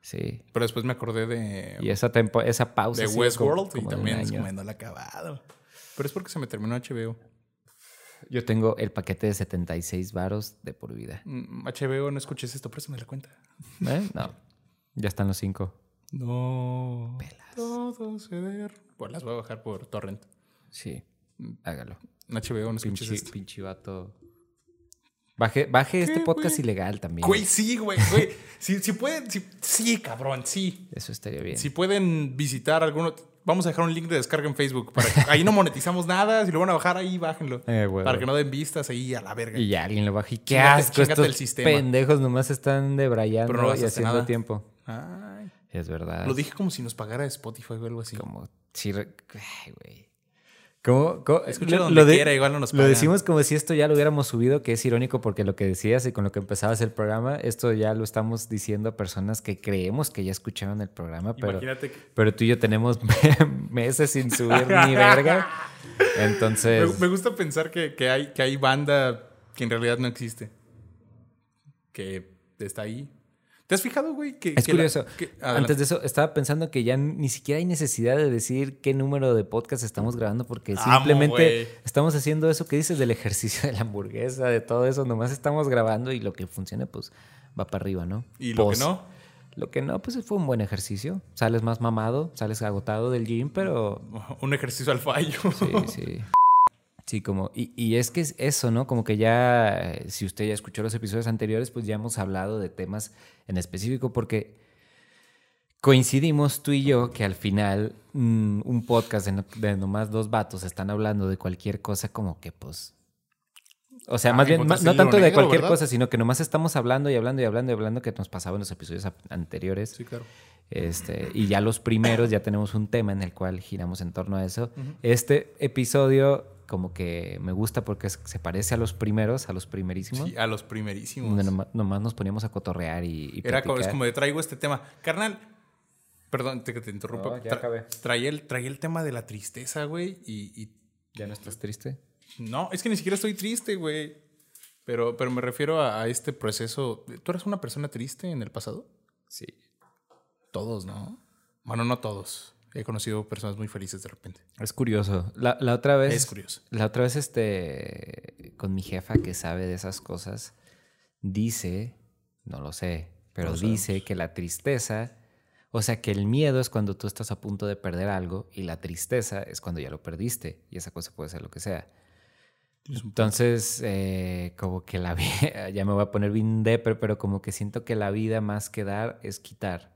Sí. Pero después me acordé de, Y esa, tempo, esa pausa. de Westworld y también es como no la acabado. Pero es porque se me terminó HBO. Yo tengo el paquete de 76 varos de por vida. Mm, HBO, no escuches esto, préstame la cuenta. ¿Eh? No. *laughs* Ya están los cinco. No. Todo se der. Pues las voy a bajar por torrent. Sí. Hágalo. En HBO, no escuches Pinche, esto. pinche vato. Baje, baje este ¿Qué, podcast güey? ilegal también. Güey, sí, güey, güey. Si, si pueden, si- sí, cabrón, sí. Eso estaría bien. Si pueden visitar alguno, vamos a dejar un link de descarga en Facebook. Para que- ahí no monetizamos nada. Si lo van a bajar, ahí bájenlo. Eh, güey, para güey. que no den vistas ahí a la verga. Y ya alguien lo baja. Y qué asco. Estos el sistema. pendejos nomás están debrayando Pero no y haciendo nada. tiempo. Ay, Es verdad. lo dije como si nos pagara Spotify o algo así. Como. Sí, ay, güey. ¿Cómo? cómo- Escucha lo- donde lo de- quiera, igual no nos Lo pagan. decimos como si esto ya lo hubiéramos subido, que es irónico porque lo que decías y con lo que empezabas el programa, esto ya lo estamos diciendo a personas que creemos que ya escucharon el programa, pero, que- pero tú y yo tenemos *laughs* meses sin subir ni verga. Entonces, Me, me gusta pensar que, que hay, que hay banda que en realidad no existe. Que está ahí. ¿Te has fijado, güey? Que, es que la- curioso. que-. Antes de eso, estaba pensando que ya ni siquiera hay necesidad de decir qué número de podcast estamos grabando, porque Amo, simplemente estamos haciendo eso que dices del ejercicio de la hamburguesa, de todo eso. Nomás estamos grabando y lo que funcione, pues va para arriba, ¿no? Y lo que no, Lo que no, pues fue un buen ejercicio. Sales más mamado, sales agotado del gym, pero *laughs* un ejercicio al fallo. Sí, sí. Sí, como, y, y es que es eso, ¿no? Como que ya, eh, si usted ya escuchó los episodios anteriores, pues ya hemos hablado de temas en específico, porque coincidimos tú y yo que al final mm, un podcast de, no- de nomás dos vatos están hablando de cualquier cosa, como que pues. O sea, Ah, más bien, encontraste no tanto de cualquier ¿verdad? cosa, sino que nomás estamos hablando y hablando y hablando y hablando que nos pasaba en los episodios anteriores. Sí, claro. Este, y ya los primeros ya tenemos un tema en el cual giramos en torno a eso. Este episodio como que me gusta porque se parece a los primeros, a los primerísimos. Sí, a los primerísimos. nomás, nomás nos poníamos a cotorrear y, y Era como, es como de traigo este tema. Carnal, perdón te, que te interrumpa. No, ya acabé. traía, el, traía el tema de la tristeza, güey. Y, y ¿Ya no estás triste? no, es que ni siquiera estoy triste, güey. Pero, pero me refiero a, a este proceso. ¿Tú eres una persona triste en el pasado? Sí. Todos, ¿no? Bueno, no todos. He conocido personas muy felices de repente. Es curioso. La, la otra vez. Es curioso. La otra vez, este, con mi jefa que sabe de esas cosas, dice, no lo sé, pero No dice que la tristeza, o sea, que el miedo es cuando tú estás a punto de perder algo y la tristeza es cuando ya lo perdiste y esa cosa puede ser lo que sea. Entonces, eh, como que la *laughs* vida, ya me voy a poner bien depre, pero como que siento que la vida más que dar es quitar.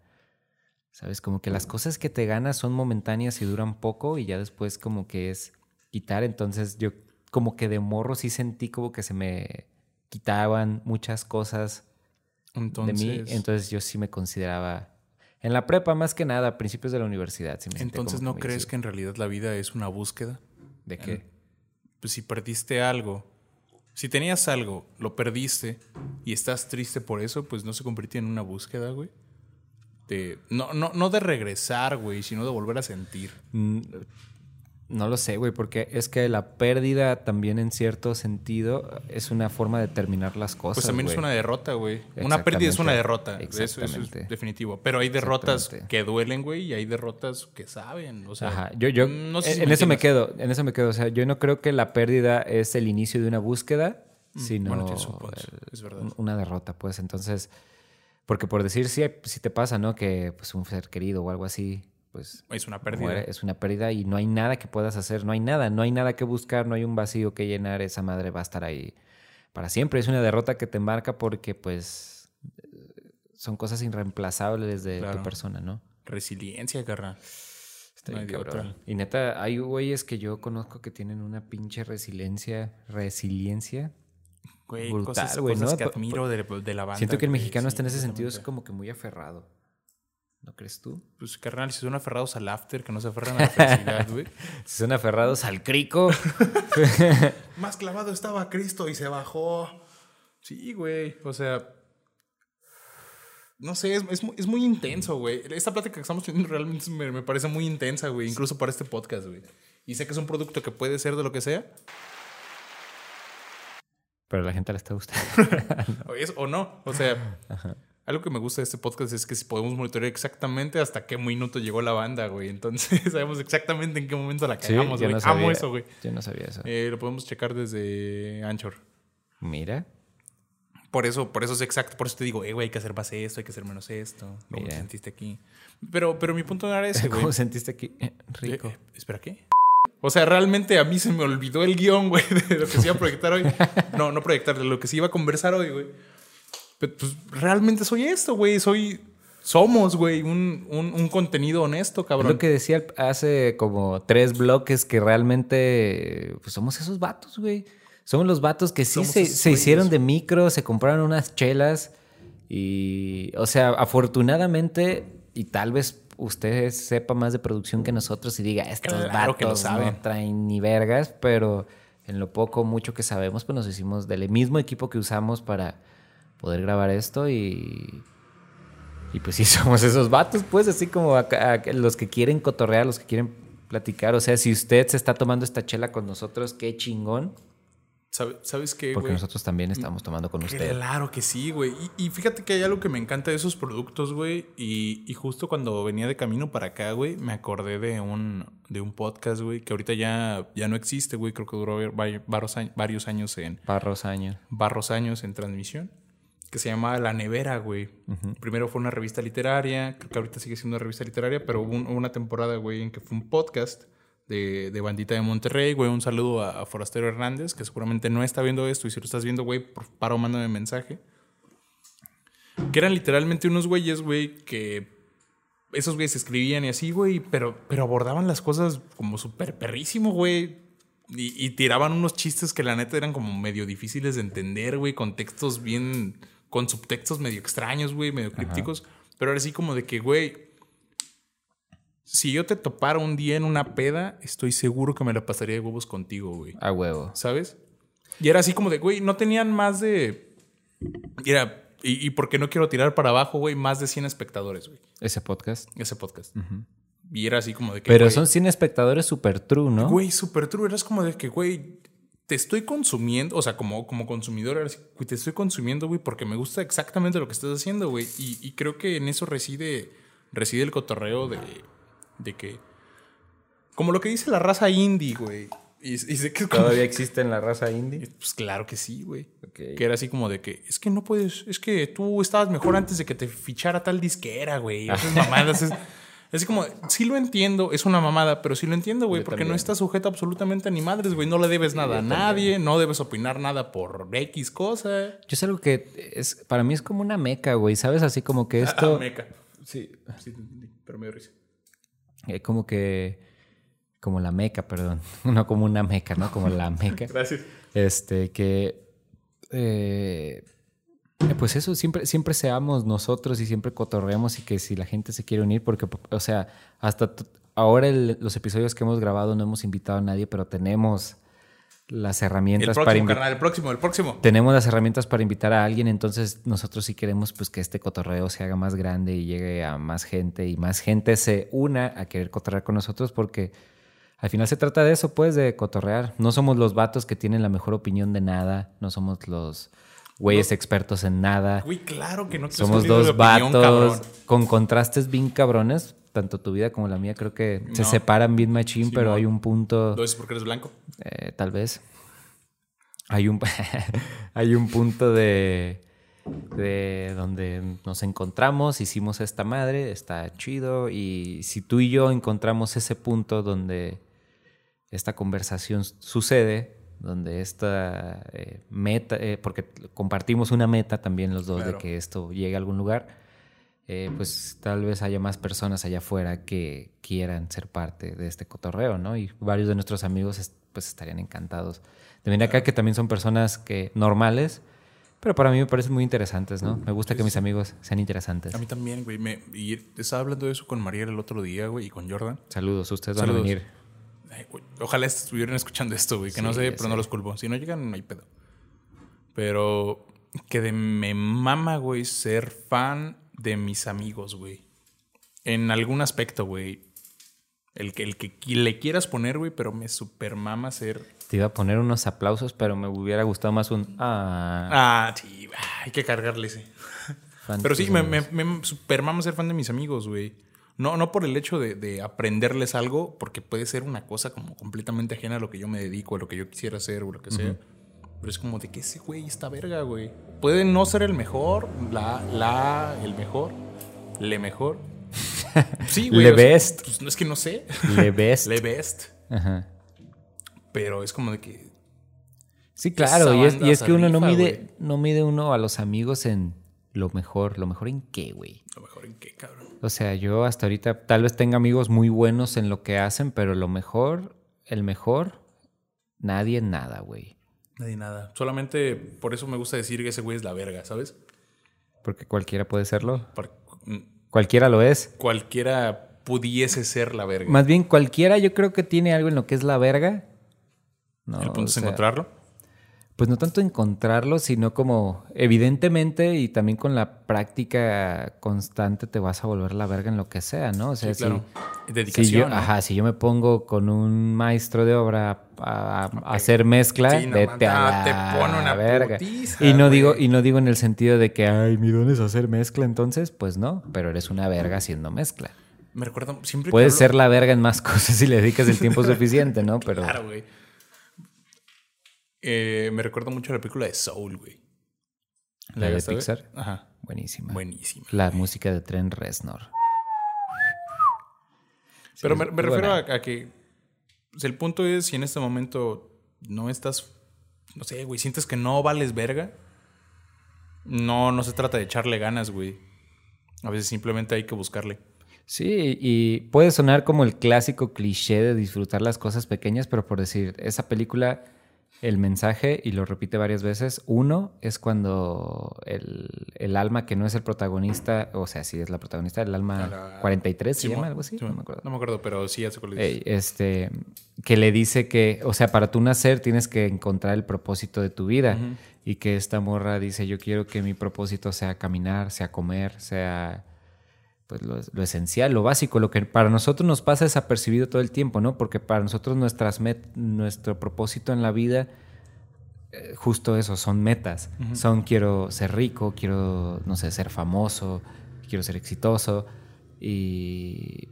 ¿Sabes? Como que las cosas que te ganas son momentáneas y duran poco y ya después como que es quitar. Entonces yo como que de morro sí sentí como que se me quitaban muchas cosas Entonces, de mí. Entonces yo sí me consideraba... En la prepa más que nada, a principios de la universidad. sí me sentía entonces ¿no crees que en realidad la vida es una búsqueda? ¿De qué? Pues si perdiste algo, si tenías algo, lo perdiste y estás triste por eso, pues no se convirtió en una búsqueda, güey. De, no, no, no de regresar, güey, sino de volver a sentir. Mm, No lo sé, güey, porque es que la pérdida también en cierto sentido es una forma de terminar las cosas. Pues también es una derrota, güey. Una pérdida es una derrota. Eso, eso es definitivo. Pero hay derrotas que duelen, güey, y hay derrotas que saben. O sea, Ajá, yo, yo no sé en, si en eso me quedo, en eso me quedo. O sea, yo no creo que la pérdida es el inicio de una búsqueda, sino Mm, bueno, punto, el- es verdad. un- una derrota, pues. Entonces, porque por decir, si, si te pasa, ¿no? Que pues un ser querido o algo así, pues Es una pérdida. muere, es una pérdida y no hay nada que puedas hacer, no hay nada, no hay nada que buscar, no hay un vacío que llenar, esa madre va a estar ahí para siempre. Es una derrota que te marca porque, pues, son cosas irreemplazables de Claro. tu persona, ¿no? Resiliencia, carnal. No hay. Y neta, hay güeyes que yo conozco que tienen una pinche resiliencia, resiliencia. Güey, Brutal, cosas, güey, cosas ¿no? que admiro de, de la banda. Siento que el güey, mexicano sí, está en ese sentido, es como que muy aferrado. ¿No crees tú? Pues, carnal, si son aferrados al after, que no se aferran a la felicidad, *laughs* güey. Si son aferrados al crico. *laughs* Más clavado estaba Cristo y se bajó. Sí, güey. O sea. No sé, es, es muy, es muy intenso, güey. Esta plática que estamos teniendo realmente me, me parece muy intensa, güey. Incluso para este podcast, güey. Y sé que es un producto que puede ser de lo que sea. Pero a la gente le está gustando. *laughs* *laughs* O, es- o no. O sea, algo que me gusta de este podcast es que si podemos monitorear exactamente hasta qué minuto llegó la banda, güey. Entonces *laughs* sabemos exactamente en qué momento la Sí, cagamos, yo güey. no sabía. Amo eso, güey. Yo no sabía eso. Eh, lo podemos checar desde Anchor. Mira. Por eso, por eso es exacto, por eso te digo, eh, güey, hay que hacer más esto, hay que hacer menos esto. ¿Cómo te sentiste aquí? Pero, pero mi punto no era ese, güey. ¿Cómo sentiste aquí? Eh, Rico. eh, Espera, ¿qué? O sea, realmente a mí se me olvidó el guion, güey, *laughs* de lo que se iba a proyectar hoy. *laughs* No, no proyectar, de lo que se iba a conversar hoy, güey. Pero, pues realmente soy esto, güey. Soy. Somos, güey, un, un, un contenido honesto, Es cabrón. lo que decía hace como tres bloques que realmente pues somos esos vatos, güey. Somos los vatos que sí se, se hicieron de micro, se compraron unas chelas y, o sea, afortunadamente, y tal vez usted sepa más de producción que nosotros y diga, estos Claro que vatos saben. no traen ni vergas, pero en lo poco, mucho que sabemos, pues nos hicimos del mismo equipo que usamos para poder grabar esto y... Y pues sí, *laughs* somos esos vatos, pues, así como acá- a- los que quieren cotorrear, los que quieren platicar. O sea, si usted se está tomando esta chela con nosotros, qué chingón. ¿Sabe- ¿Sabes qué, Porque nosotros también estamos tomando con usted. Claro que sí, güey. Y, y fíjate que hay algo que me encanta de esos productos, güey. Y, y justo cuando venía de camino para acá, güey, me acordé de un, de un podcast, güey, que ahorita ya, ya no existe, güey. Creo que duró vari- varios, años- varios años en Barros años. barros años en transmisión. Que se llamaba La Nevera, güey. Primero fue una revista literaria. Creo que ahorita sigue siendo una revista literaria, pero hubo, un- hubo una temporada, güey, en que fue un podcast de, de Bandita de Monterrey, güey. Un saludo a, a Forastero Hernández, que seguramente no está viendo esto. Y si lo estás viendo, güey, por paro, mándame mensaje. Que eran literalmente unos güeyes, güey, que esos güeyes escribían y así, güey, pero, pero abordaban las cosas como súper perrísimo, güey. Y, y tiraban unos chistes que la neta eran como medio difíciles de entender, güey, con textos bien, con subtextos medio extraños, güey, medio crípticos. Pero era así como de que, güey, si yo te topara un día en una peda, estoy seguro que me la pasaría de huevos contigo, güey. A huevo. ¿Sabes? Y era así como de, güey, no tenían más de. Era. Y, y porque no quiero tirar para abajo, güey, más de 100 espectadores, güey. Ese podcast. Ese podcast. Y era así como de que. Pero güey, son 100 espectadores super true, ¿no? Güey, súper true. Eras como de que, güey, te estoy consumiendo, o sea, como, como consumidor, eras, güey, te estoy consumiendo, güey, porque me gusta exactamente lo que estás haciendo, güey. Y, y creo que en eso reside, reside el cotorreo de, de que. Como lo que dice la raza indie, güey. Y, y sé que como- ¿Todavía *laughs* existe en la raza indie? Pues claro que sí, güey. Que era así como de que, es que no puedes, es que tú estabas mejor antes de que te fichara tal disquera, güey. Esas *laughs* mamadas. Es, es como, sí lo entiendo, es una mamada, pero sí lo entiendo, güey, porque también. no estás sujeto absolutamente a ni madres, güey. No le debes nada a nadie, no debes opinar nada por X cosa. Yo es algo que es, para mí es como una meca, güey. ¿Sabes? Así como que *laughs* esto. Ah, meca. sí. Sí, te entendí, pero me dio risa. Eh, como que. Como la meca, perdón. *laughs* No como una meca, ¿no? Como la meca. *laughs* Gracias. Este, que. eh, eh, pues eso, siempre, siempre seamos nosotros y siempre cotorreamos y que si la gente se quiere unir, porque, o sea, hasta ahora el- los episodios que hemos grabado no hemos invitado a nadie, pero tenemos las El herramientas para próximo, invitar. carnal, el próximo, el próximo. Tenemos las herramientas para invitar a alguien, entonces nosotros sí queremos pues que este cotorreo se haga más grande y llegue a más gente y más gente se una a querer cotorrear con nosotros porque al final se trata de eso, pues, de cotorrear. No somos los vatos que tienen la mejor opinión de nada, no somos los güeyes expertos en nada. Güey, claro que no te Somos dos opinión, vatos cabrón. con contrastes bien cabrones. Tanto tu vida como la mía creo que se separan bien machín, pero hay un punto... ¿Lo dices porque eres blanco? Eh, tal vez. Hay un, *laughs* hay un punto de, de donde nos encontramos, hicimos esta madre, está chido. Y si tú y yo encontramos ese punto donde esta conversación sucede, donde esta eh, meta, eh, porque compartimos una meta también los dos Claro. de que esto llegue a algún lugar, eh, pues tal vez haya más personas allá afuera que quieran ser parte de este cotorreo, ¿no? Y varios de nuestros amigos es- pues estarían encantados de venir acá, que también son personas que normales, pero para mí me parecen muy interesantes, ¿no? Me gusta que mis amigos sean interesantes. A mí también, güey. Me, y estaba hablando de eso con Mariela el otro día, güey, y con Jordan. Saludos, ustedes van Saludos. a venir. Ay, güey, Ojalá estuvieran escuchando esto, güey. Que no Sí, sé, ya pero sé. no los culpo. Si no llegan, no hay pedo. Pero que de me mama, güey, ser fan de mis amigos, güey. En algún aspecto, güey. El que, el que le quieras poner, güey, pero me super mama ser. Te iba a poner unos aplausos, pero me hubiera gustado más un... Ah, Ah, sí, hay que cargarle ese. Pero sí, me, amigos. me, me super mama ser fan de mis amigos, güey. No, no por el hecho de, de aprenderles algo, porque puede ser una cosa como completamente ajena a lo que yo me dedico, a lo que yo quisiera hacer o lo que sea. Pero es como de que ese güey está verga, güey. Puede no ser el mejor, la, la, el mejor, le mejor. *laughs* Sí, güey. Le o sea, best. pues no es que no sé. Le best. *laughs* Le best. Ajá. Pero es como de que. Sí, claro, y es, y que uno no mide, güey. no mide uno a los amigos en lo mejor. ¿Lo mejor en qué, güey? Lo mejor en qué, cabrón. O sea, yo hasta ahorita tal vez tenga amigos muy buenos en lo que hacen, pero lo mejor, el mejor, nadie en nada, güey. Nadie nada. Solamente por eso me gusta decir que ese güey es la verga, ¿sabes? Porque cualquiera puede serlo. Mm, Cualquiera lo es. cualquiera pudiese ser la verga. Más bien, cualquiera yo creo que tiene algo en lo que es la verga. No, el punto es sea, encontrarlo. Pues no tanto encontrarlo, sino como evidentemente y también con la práctica constante te vas a volver la verga en lo que sea, ¿no? O sea, Sí, claro. si, Dedicación. si yo, ¿no? ajá, si yo me pongo con un maestro de obra a, a hacer mezcla, Sí, no, vete a no, te pone una verga. putiza, y no digo y no digo en el sentido de que ay, mi don es hacer mezcla, entonces, pues no, pero eres una verga haciendo mezcla. Me recuerdo siempre que Puedes hablo- ser la verga en más *laughs* cosas si le dedicas el tiempo suficiente, ¿no? *laughs* Pero Claro, güey. Eh, me recuerdo mucho la película de Soul, güey. la de a? Pixar, Ajá. buenísima. Buenísima. La música de Tren Reznor. Pero me, refiero a, a que pues, el punto es si en este momento no estás, no sé, güey, sientes que no vales verga, no, no se trata de echarle ganas, güey. A veces simplemente hay que buscarle. Sí, y puede sonar como el clásico cliché de disfrutar las cosas pequeñas, pero por decir, esa película el mensaje y lo repite varias veces. Uno es cuando el, el alma que no es el protagonista, o sea, sí es la protagonista, el alma La- 43 se llama algo así, no me acuerdo. No me acuerdo, pero sí, ya sé cuál dices. Ey, este, que le dice que, o sea, para tú nacer tienes que encontrar el propósito de tu vida. Y que esta morra dice, yo quiero que mi propósito sea caminar, sea comer, sea pues lo, lo esencial, lo básico, lo que para nosotros nos pasa desapercibido todo el tiempo, ¿no? Porque para nosotros nuestras met- nuestro propósito en la vida, eh, justo eso, son metas. Son quiero ser rico, quiero, no sé, ser famoso, quiero ser exitoso. Y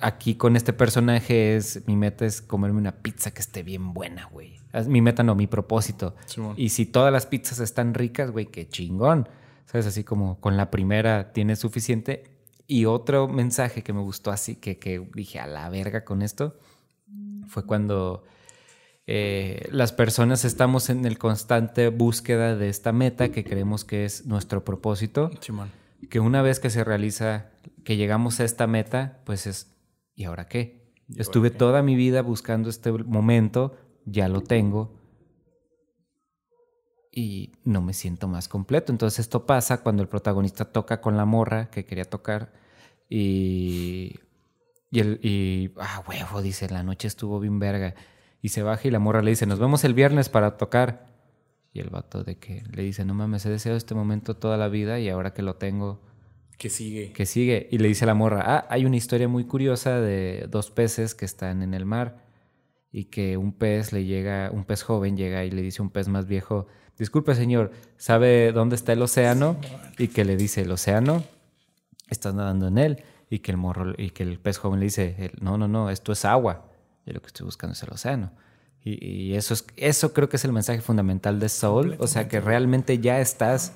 aquí con este personaje es, mi meta es comerme una pizza que esté bien buena, güey. Es Mi meta no, mi propósito. Y si todas las pizzas están ricas, güey, qué chingón. ¿Sabes? Así como con la primera tienes suficiente. Y otro mensaje que me gustó así, que, que dije a la verga con esto, fue cuando eh, las personas estamos en el constante búsqueda de esta meta que creemos que es nuestro propósito Simón. que una vez que se realiza, que llegamos a esta meta, pues es, ¿y ahora qué? ¿Y ahora Estuve qué? toda mi vida buscando este momento, ya lo tengo y no me siento más completo. Entonces esto pasa cuando el protagonista toca con la morra que quería tocar y, y, el, y ah, huevo, dice, la noche estuvo bien verga. Y se baja y la morra le dice, nos vemos el viernes para tocar. Y el vato de que le dice, no mames, he deseado este momento toda la vida y ahora que lo tengo, Que sigue. que sigue. Y le dice a la morra, ah, hay una historia muy curiosa de dos peces que están en el mar y que un pez le llega, un pez joven llega y le dice a un pez más viejo, disculpe señor, ¿sabe dónde está el océano? Y que le dice, el océano, estás nadando en él. Y que el morro, y que el pez joven le dice, no, no, no, esto es agua. Y lo que estoy buscando es el océano. Y, y eso, es, eso creo que es el mensaje fundamental de Soul. O sea, que realmente ya estás...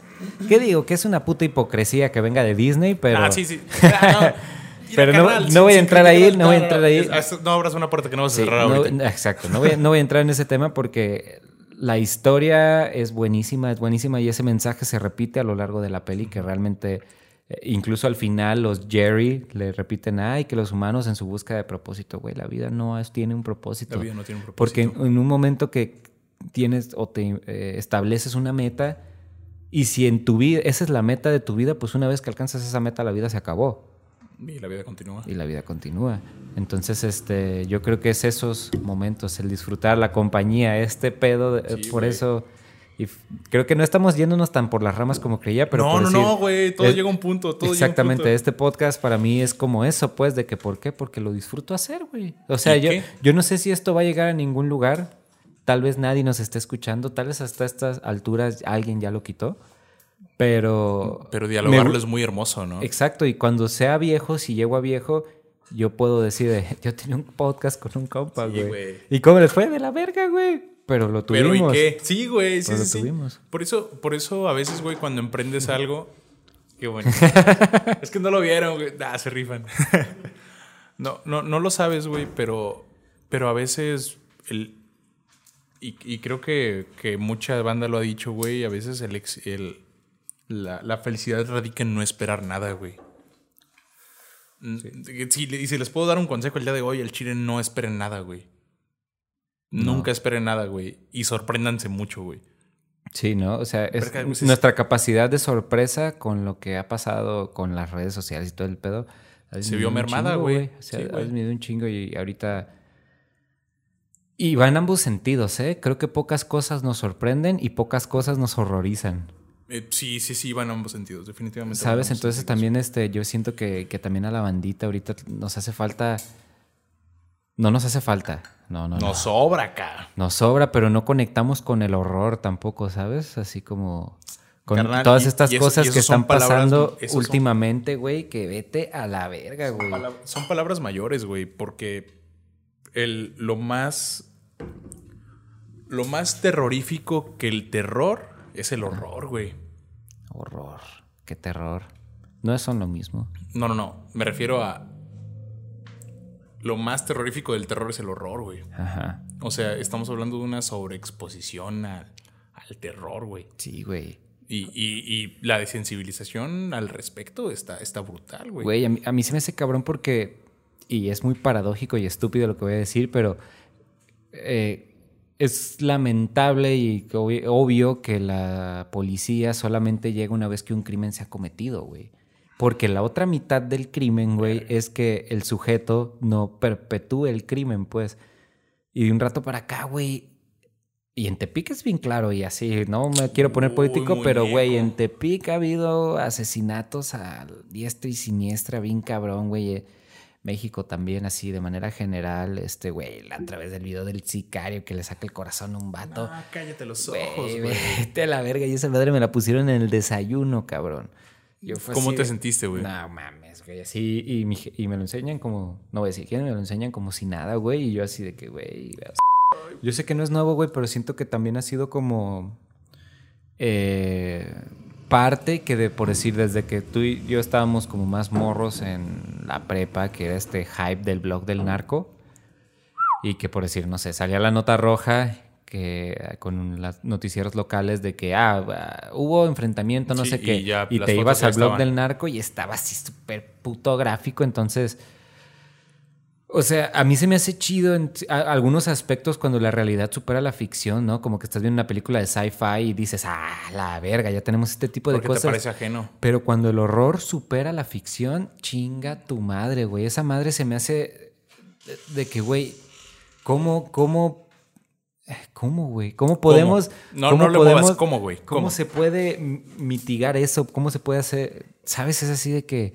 ¿Qué digo? Que es una puta hipocresía que venga de Disney, pero... Ah, sí, sí. Ah, no. *laughs* Pero no- no voy a entrar ahí, no voy a entrar ahí. No abras una puerta que no vas a Sí, cerrar no- ahorita. exacto, no voy, no voy a entrar en ese tema porque la historia es buenísima, es buenísima y ese mensaje se repite a lo largo de la peli que realmente, eh, incluso al final los Jerry le repiten, ay, que los humanos en su búsqueda de propósito, güey, la vida no es- tiene un propósito. La vida no tiene un Porque propósito. en, en un momento que tienes o te eh, estableces una meta y si en tu vida, esa es la meta de tu vida, pues una vez que alcanzas esa meta, la vida se acabó Y la vida continúa. y la vida continúa. Entonces, este, yo creo que es esos momentos, el disfrutar la compañía, este pedo, de- Sí, por güey. eso, y creo que no estamos yéndonos tan por las ramas como creía, pero no, por no, decir- no, güey. Todo es- llega a un punto. Todo Exactamente, Llega este podcast para mí es como eso, pues, de que ¿por qué? Porque lo disfruto hacer, güey. O sea, ¿Y yo, qué? yo no sé si esto va a llegar a ningún lugar, tal vez nadie nos esté escuchando, tal vez hasta estas alturas alguien ya lo quitó, pero... Pero dialogarlo es muy hermoso, ¿no? Exacto, y cuando sea viejo, si llego a viejo, yo puedo decir, de, *laughs* yo tenía un podcast con un compa, Sí, güey. ¿Y cómo les fue? De la verga, güey. Pero lo Pero tuvimos. ¿y qué? Sí, güey, sí, lo sí, sí. tuvimos. Por eso, por eso a veces, güey, cuando emprendes algo, qué bueno. *laughs* es que no lo vieron, güey. Ah, se rifan. *laughs* no, no, no lo sabes, güey, pero, pero a veces el y, y creo que, que mucha banda lo ha dicho, güey. A veces el, ex- el la, la felicidad radica en no esperar nada, güey. Mm, Si, y si les puedo dar un consejo el día de hoy, el chile no esperen nada, güey. Nunca esperen nada, güey. Y sorpréndanse mucho, güey. Sí, ¿no? O sea, es pues, nuestra capacidad de sorpresa con lo que ha pasado con las redes sociales y todo el pedo. Se vio mermada, güey. O sea, Sí, ha güey. disminuido un chingo y ahorita... Y va en ambos sentidos, ¿eh? Creo que pocas cosas nos sorprenden y pocas cosas nos horrorizan. Eh, sí, sí, sí, va en ambos sentidos, definitivamente. va en ¿Sabes? Entonces sentidos. también este, yo siento que, que también a la bandita ahorita nos hace falta. No nos hace falta. No, no, no. Nos sobra acá. Nos sobra, pero no conectamos con el horror tampoco, ¿sabes? Así como. Con Carnal, todas estas y cosas y que son están palabras- pasando son- últimamente, güey, que vete a la verga, güey. Palab- Son palabras mayores, güey, porque el, lo más. Lo más terrorífico que el terror es el horror, güey. Horror. Qué terror. No son lo mismo. No, no, no. Me refiero a. Lo más terrorífico del terror es el horror, güey. Ajá. O sea, estamos hablando de una sobreexposición al, al terror, güey. Sí, güey. Y, y, y la desensibilización al respecto está, está brutal, güey. Güey, a mí, a mí se me hace cabrón porque, y es muy paradójico y estúpido lo que voy a decir, pero eh, es lamentable y obvio que la policía solamente llega una vez que un crimen se ha cometido, güey. Porque la otra mitad del crimen, güey, es que el sujeto no perpetúe el crimen, pues. Y de un rato para acá, güey. Y en Tepic es bien claro y así, no me quiero poner político, pero güey, en Tepic ha habido asesinatos a diestra y siniestra, bien cabrón, güey. México también, así de manera general, este güey, a través del video del sicario que le saca el corazón a un vato. Ah, cállate los ojos, güey. Vete a la verga, y esa madre me la pusieron en el desayuno, cabrón. ¿Cómo te sentiste, güey? No mames, güey, así, y, me lo enseñan como, no voy a decir quién, me lo enseñan como si nada, güey, y yo así de que, güey, yo sé que no es nuevo, güey, pero siento que también ha sido como... Eh, parte que de por decir desde que tú y yo estábamos como más morros en la prepa, que era este hype del blog del narco, y que por decir, no sé, salía la nota roja que con los noticieros locales de que ah, hubo enfrentamiento, no sé qué, y, te ibas al blog del narco y estaba así súper puto gráfico, entonces o sea, a mí se me hace chido en algunos aspectos cuando la realidad supera la ficción, ¿no? Como que estás viendo una película de sci-fi y dices, ah, la verga, ya tenemos este tipo de cosas. te parece ajeno. Pero cuando el horror supera la ficción, chinga tu madre, güey. Esa madre se me hace de, que, güey, ¿cómo, cómo, cómo, güey? ¿Cómo podemos... No, no le podemos, ¿cómo, güey? ¿Cómo se puede mitigar eso? ¿Cómo se puede hacer? ¿Sabes? Es así de que...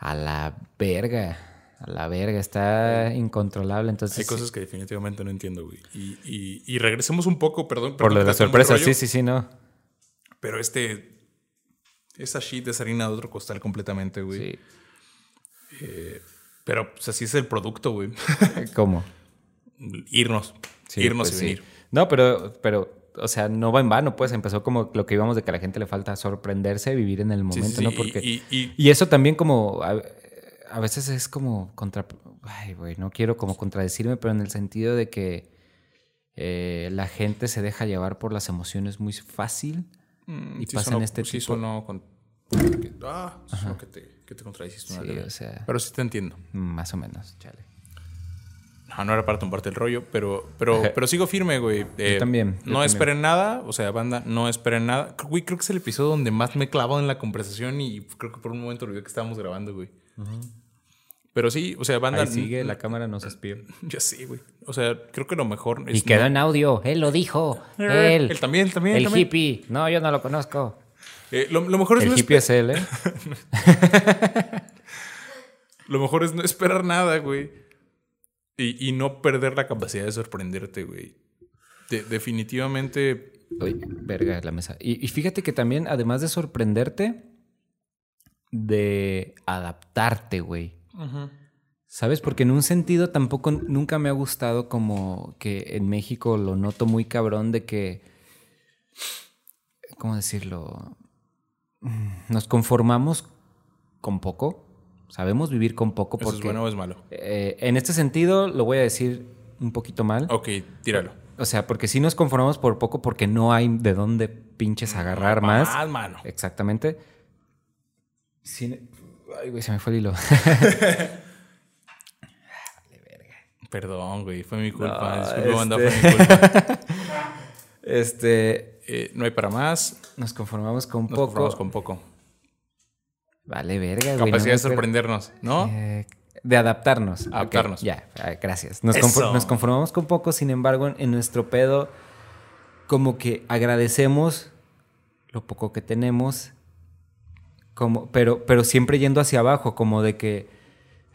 A la verga a la verga, está incontrolable. Entonces, Hay cosas que definitivamente no entiendo, güey. Y, y, regresemos un poco, perdón. Por lo de la sorpresa, sí, sí, sí, no. Pero este. Esa shit es harina de otro costal completamente, güey. Sí. Eh, pero, pues así es el producto, güey. *laughs* ¿Cómo? Irnos. Irnos pues y venir. No, pero, pero, o sea, no va en vano, pues empezó como lo que íbamos de que a la gente le falta sorprenderse, vivir en el momento, ¿no? Porque. Y, y, eso también, como a veces es como contra... Ay, güey, no quiero como contradecirme, pero en el sentido de que eh, la gente se deja llevar por las emociones muy fácil mm, y pasan este sí tipo... con... Ah, que te, que te contradiciste. Sí, o sea... Pero sí te entiendo. Más o menos, chale. No, no era para tumbarte el rollo, pero, pero, pero sigo firme, güey. Eh, también. no esperen nada, o sea, banda, no esperen nada. Güey, creo que es el episodio donde más me he clavado en la conversación y creo que por un momento olvidé que estábamos grabando, güey. Pero sí, o sea, banda. Ahí sigue, la cámara nos espía. *laughs* Ya sí, güey. O sea, creo que lo mejor es. Y quedó en audio, él lo dijo. *laughs* Eh, él. Él también, también. El hippie. No, yo no lo conozco. Eh, lo, mejor es El hippie es él, ¿eh? *laughs* lo mejor es no esperar nada, güey. Y, y no perder la capacidad de sorprenderte, güey. definitivamente. Uy, verga la mesa. Y, y fíjate que también, además de sorprenderte, de adaptarte, güey. ¿Sabes? Porque en un sentido tampoco nunca me ha gustado como que en México lo noto muy cabrón de que, ¿cómo decirlo? Nos conformamos con poco. Sabemos vivir con poco porque... ¿Es bueno o es malo? Eh, en este sentido lo voy a decir un poquito mal. Ok, tíralo. O sea, porque si nos conformamos por poco porque no hay de dónde pinches agarrar más. Más, mano. Exactamente. Ay, güey, se me fue el hilo. *laughs* Perdón, güey, fue mi culpa. Disculpa, este... fue mi culpa. *laughs* este. Eh, no hay para más. Nos conformamos con Nos poco. Conformamos con poco. Vale, verga, güey. Capacidad de sorprendernos, ¿no? Eh, de adaptarnos. Adaptarnos. ya, ah, gracias. Nos, nos, conformamos con poco, sin embargo, en nuestro pedo, como que agradecemos lo poco que tenemos como, pero, pero siempre yendo hacia abajo, como de que,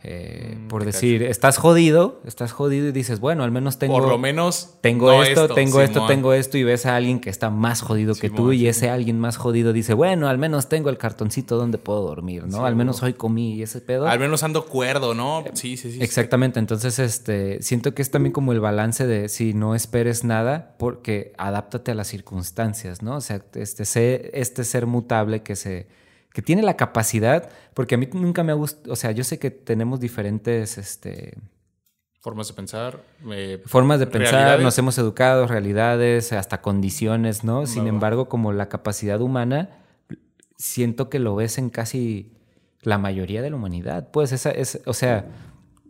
eh, mm, por decir, estás jodido, estás jodido y dices, bueno, al menos tengo... Por lo menos... Tengo esto, tengo esto, tengo esto, y ves a alguien que está más jodido que tú y ese alguien más jodido dice, bueno, al menos tengo el cartoncito donde puedo dormir, ¿no? al menos hoy comí y ese pedo. Al menos ando cuerdo, ¿no? Sí, sí, sí. Exactamente, entonces este, siento que es también como el balance de si no esperes nada, porque adáptate a las circunstancias, ¿no? O sea, este, este ser mutable que se que tiene la capacidad, porque a mí nunca me ha gustado, o sea, yo sé que tenemos diferentes, este... Formas de pensar. Eh, formas de pensar, nos hemos educado, realidades, hasta condiciones, ¿no? Sin embargo, como la capacidad humana, siento que lo ves en casi la mayoría de la humanidad. Pues esa es, o sea,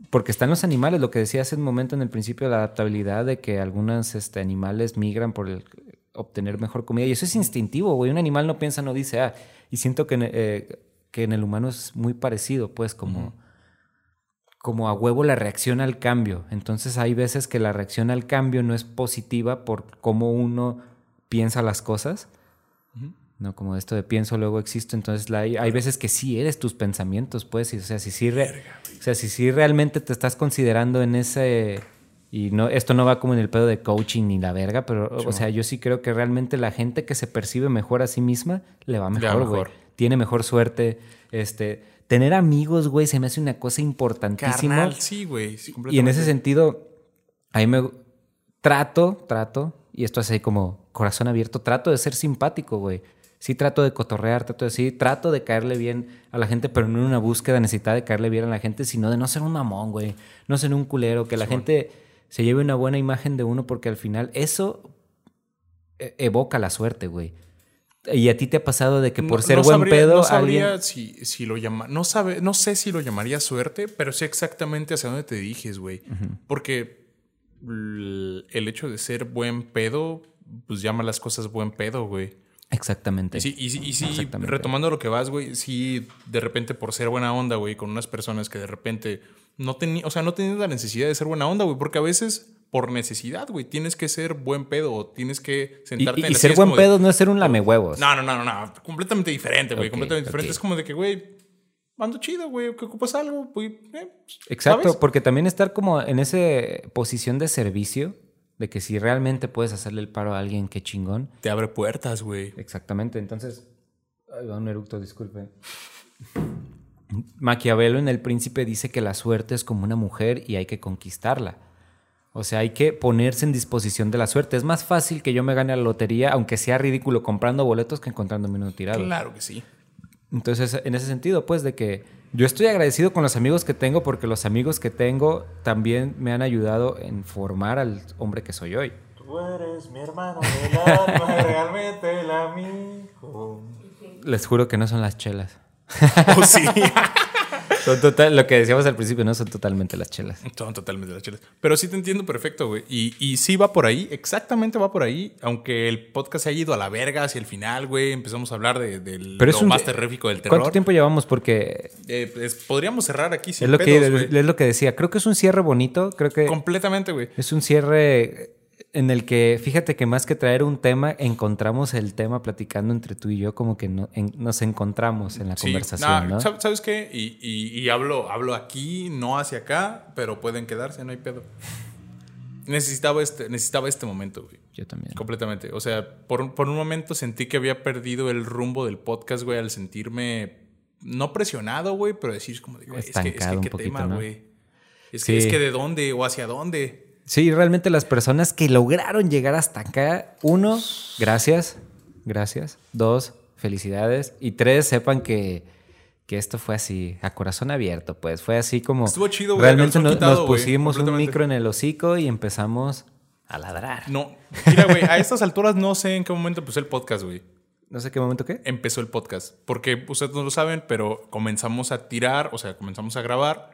porque están los animales, lo que decía hace un momento en el principio, la adaptabilidad de que algunos este, animales migran por el, obtener mejor comida. Y eso es instintivo, güey. Un animal no piensa, no dice, ah, y siento que, en- eh, que en el humano es muy parecido, pues, como, como a huevo la reacción al cambio. Entonces hay veces que la reacción al cambio no es positiva por cómo uno piensa las cosas. No, como esto de pienso, luego existo. Entonces la- hay, hay veces que sí eres tus pensamientos, pues. y, o sea, si sí, re- o sea, si sí realmente te estás considerando en ese. Y no, esto no va como en el pedo de coaching ni la verga, pero, o sea, yo sí creo que realmente la gente que se percibe mejor a sí misma le va mejor, güey. Tiene mejor suerte. Este, tener amigos, güey, se me hace una cosa importantísima. Carnal, sí, güey. sí, Y en ese sentido, ahí me trato, trato, y esto así como corazón abierto, trato de ser simpático, güey. Sí trato de cotorrear, trato de sí, trato de caerle bien a la gente, pero no en una búsqueda necesidad de caerle bien a la gente, sino de no ser un mamón, güey. No ser un culero, que la gente se lleve una buena imagen de uno, porque al final eso e- evoca la suerte, güey. Y a ti te ha pasado de que por No- ser no buen sabría- pedo, No sabría alguien... si, si lo llama. No, sabe, no sé si lo llamaría suerte, pero sé exactamente hacia dónde te diriges, güey. Porque el hecho de ser buen pedo, pues llama las cosas buen pedo, güey. Exactamente. Y sí, y, sí- y sí, Exactamente. retomando lo que vas, güey, sí, de repente por ser buena onda, güey, con unas personas que de repente no tenían, o sea, no tenían la necesidad de ser buena onda, güey, porque a veces por necesidad, güey, tienes que ser buen pedo tienes que Y, sentarte y- en y la ser silla, es buen como de- pedo no es ser un lamehuevos. no, no, no, no, no. Completamente diferente, güey. Ok, completamente diferente. ok. Es como de que, güey, ando chido, güey. Que ocupas algo, güey. eh, Exacto, ¿sabes? porque también estar como en esa posición de servicio, de que si realmente puedes hacerle el paro a alguien, qué chingón. Te abre puertas, güey. Exactamente, entonces... Ay, va un eructo, disculpe. Maquiavelo en El Príncipe dice que la suerte es como una mujer y hay que conquistarla. O sea, hay que ponerse en disposición de la suerte. Es más fácil que yo me gane la lotería, aunque sea ridículo, comprando boletos que encontrándome uno tirado. Claro que sí. Entonces, en ese sentido, pues, de que yo estoy agradecido con los amigos que tengo porque los amigos que tengo también me han ayudado en formar al hombre que soy hoy. Tú eres mi hermano del alma, *laughs* realmente el amigo. Les juro que no son las chelas. *laughs* Oh, sí. Son total, lo que decíamos al principio, no son totalmente las chelas. Son totalmente las chelas. Pero sí te entiendo perfecto, güey. Y, y sí va por ahí, exactamente va por ahí. Aunque el podcast se haya ido a la verga hacia el final, güey. Empezamos a hablar de, del Pero es lo un- más terrífico del terror. ¿Cuánto tiempo llevamos? Porque Eh, pues, podríamos cerrar aquí sin es lo, pedos, que, es lo que decía. Creo que es un cierre bonito. Creo que Completamente, güey. es un cierre en el que, fíjate que más que traer un tema, encontramos el tema platicando entre tú y yo, como que no- en- nos encontramos en la Sí, conversación, nah, ¿no? ¿sab- ¿Sabes qué? Y, y- y hablo, hablo aquí, no hacia acá, pero pueden quedarse, no hay pedo. Necesitaba este, necesitaba este momento, güey. Yo también. Completamente. O sea, por, un- por un momento sentí que había perdido el rumbo del podcast, güey, al sentirme no presionado, güey, pero decir como, de, güey, es que, es poquito, ¿no? güey. Es, que, es que de dónde o hacia dónde. Sí, realmente las personas que lograron llegar hasta acá, uno, gracias, gracias. Dos, felicidades. Y tres, sepan que, que esto fue así, a corazón abierto, pues. Fue así como... Estuvo chido, güey, Realmente nos, quitado, nos güey, pusimos un micro en el hocico y empezamos a ladrar. No, mira, güey, a estas alturas no sé en qué momento empezó el podcast, güey. No sé qué momento qué. empezó el podcast. Porque ustedes no lo saben, pero comenzamos a tirar, o sea, comenzamos a grabar.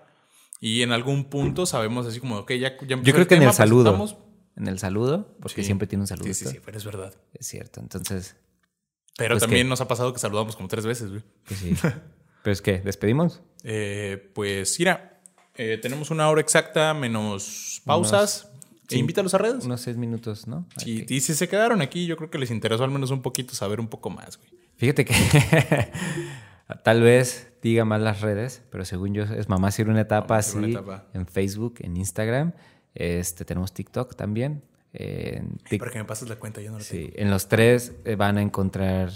Y en algún punto sabemos así como, ok, ya, ya Yo creo que en el saludo. En el saludo, porque Sí. siempre tiene un saludo. Sí, sí, sí, pero es verdad. Es cierto. Entonces, Pero Pues también que- nos ha pasado que saludamos como tres veces, güey. pues sí. *laughs* Pero es que, ¿despedimos? Eh, pues, mira, eh, tenemos una hora exacta menos pausas. E invítalos a redes. Unos seis minutos, ¿no? Sí, Ok. Y si se quedaron aquí, yo creo que les interesó al menos un poquito saber un poco más, güey. Fíjate que *laughs* tal vez diga más las redes, pero según yo es Mamá Sirve una etapa Mamá así Sirve una etapa. en Facebook, en Instagram. Este, tenemos TikTok también. Para que me pases la cuenta, yo no tengo. sí, en los tres eh, van a encontrar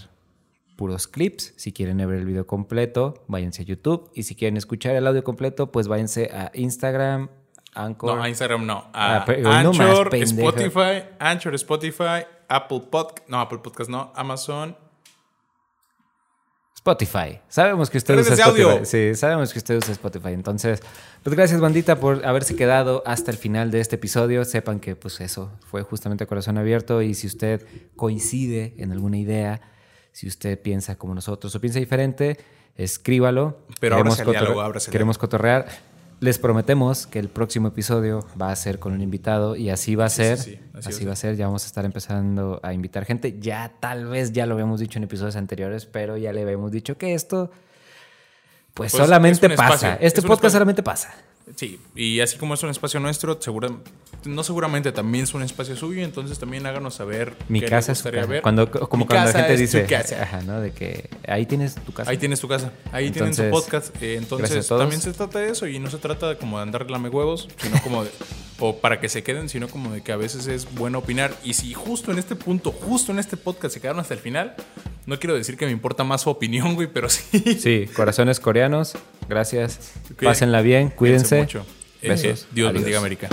puros clips. Si quieren ver el video completo, váyanse a YouTube. Y si quieren escuchar el audio completo, pues váyanse a Instagram, Anchor. No, a Instagram no. A Ah, pero no más, Anchor. Spotify, Anchor, Spotify, Apple Podcast, no, Apple Podcast no, Amazon. Spotify. Sabemos que usted usa Spotify. audio. Sí, sabemos que usted usa Spotify. Entonces, pues gracias, bandita, por haberse quedado hasta el final de este episodio. Sepan que, pues, eso fue justamente corazón abierto. Y si usted coincide en alguna idea, si usted piensa como nosotros o piensa diferente, escríbalo. Pero Queremos al diálogo, Queremos cotorrear. Les prometemos que el próximo episodio va a ser con un invitado y así va a ser. sí, sí, así, así va a ser. Ya vamos a estar empezando a invitar gente. Ya tal vez ya lo habíamos dicho en episodios anteriores, pero ya le habíamos dicho que esto, pues, Pues, solamente es un pasa. este es podcast solamente pasa. Sí, y así como es un espacio nuestro, segura, no seguramente también es un espacio suyo, entonces también háganos saber Mi qué casa les es casa. ver. Cuando, como Mi cuando la casa gente es tu dice, casa. ajá, ¿no? De que ahí tienes tu casa. Ahí tienes tu casa, ahí tienen su Entonces, podcast. eh, entonces también se trata de eso y no se trata de como de andar lame huevos, sino como de, *laughs* o para que se queden, sino como de que a veces es bueno opinar. Y si justo en este punto, justo en este podcast se quedaron hasta el final, no quiero decir que me importa más su opinión, güey, pero sí. Sí, corazones coreanos. Gracias. Pásenla bien, cuídense. Mucho. Eh, Besos. Dios Adiós. bendiga América.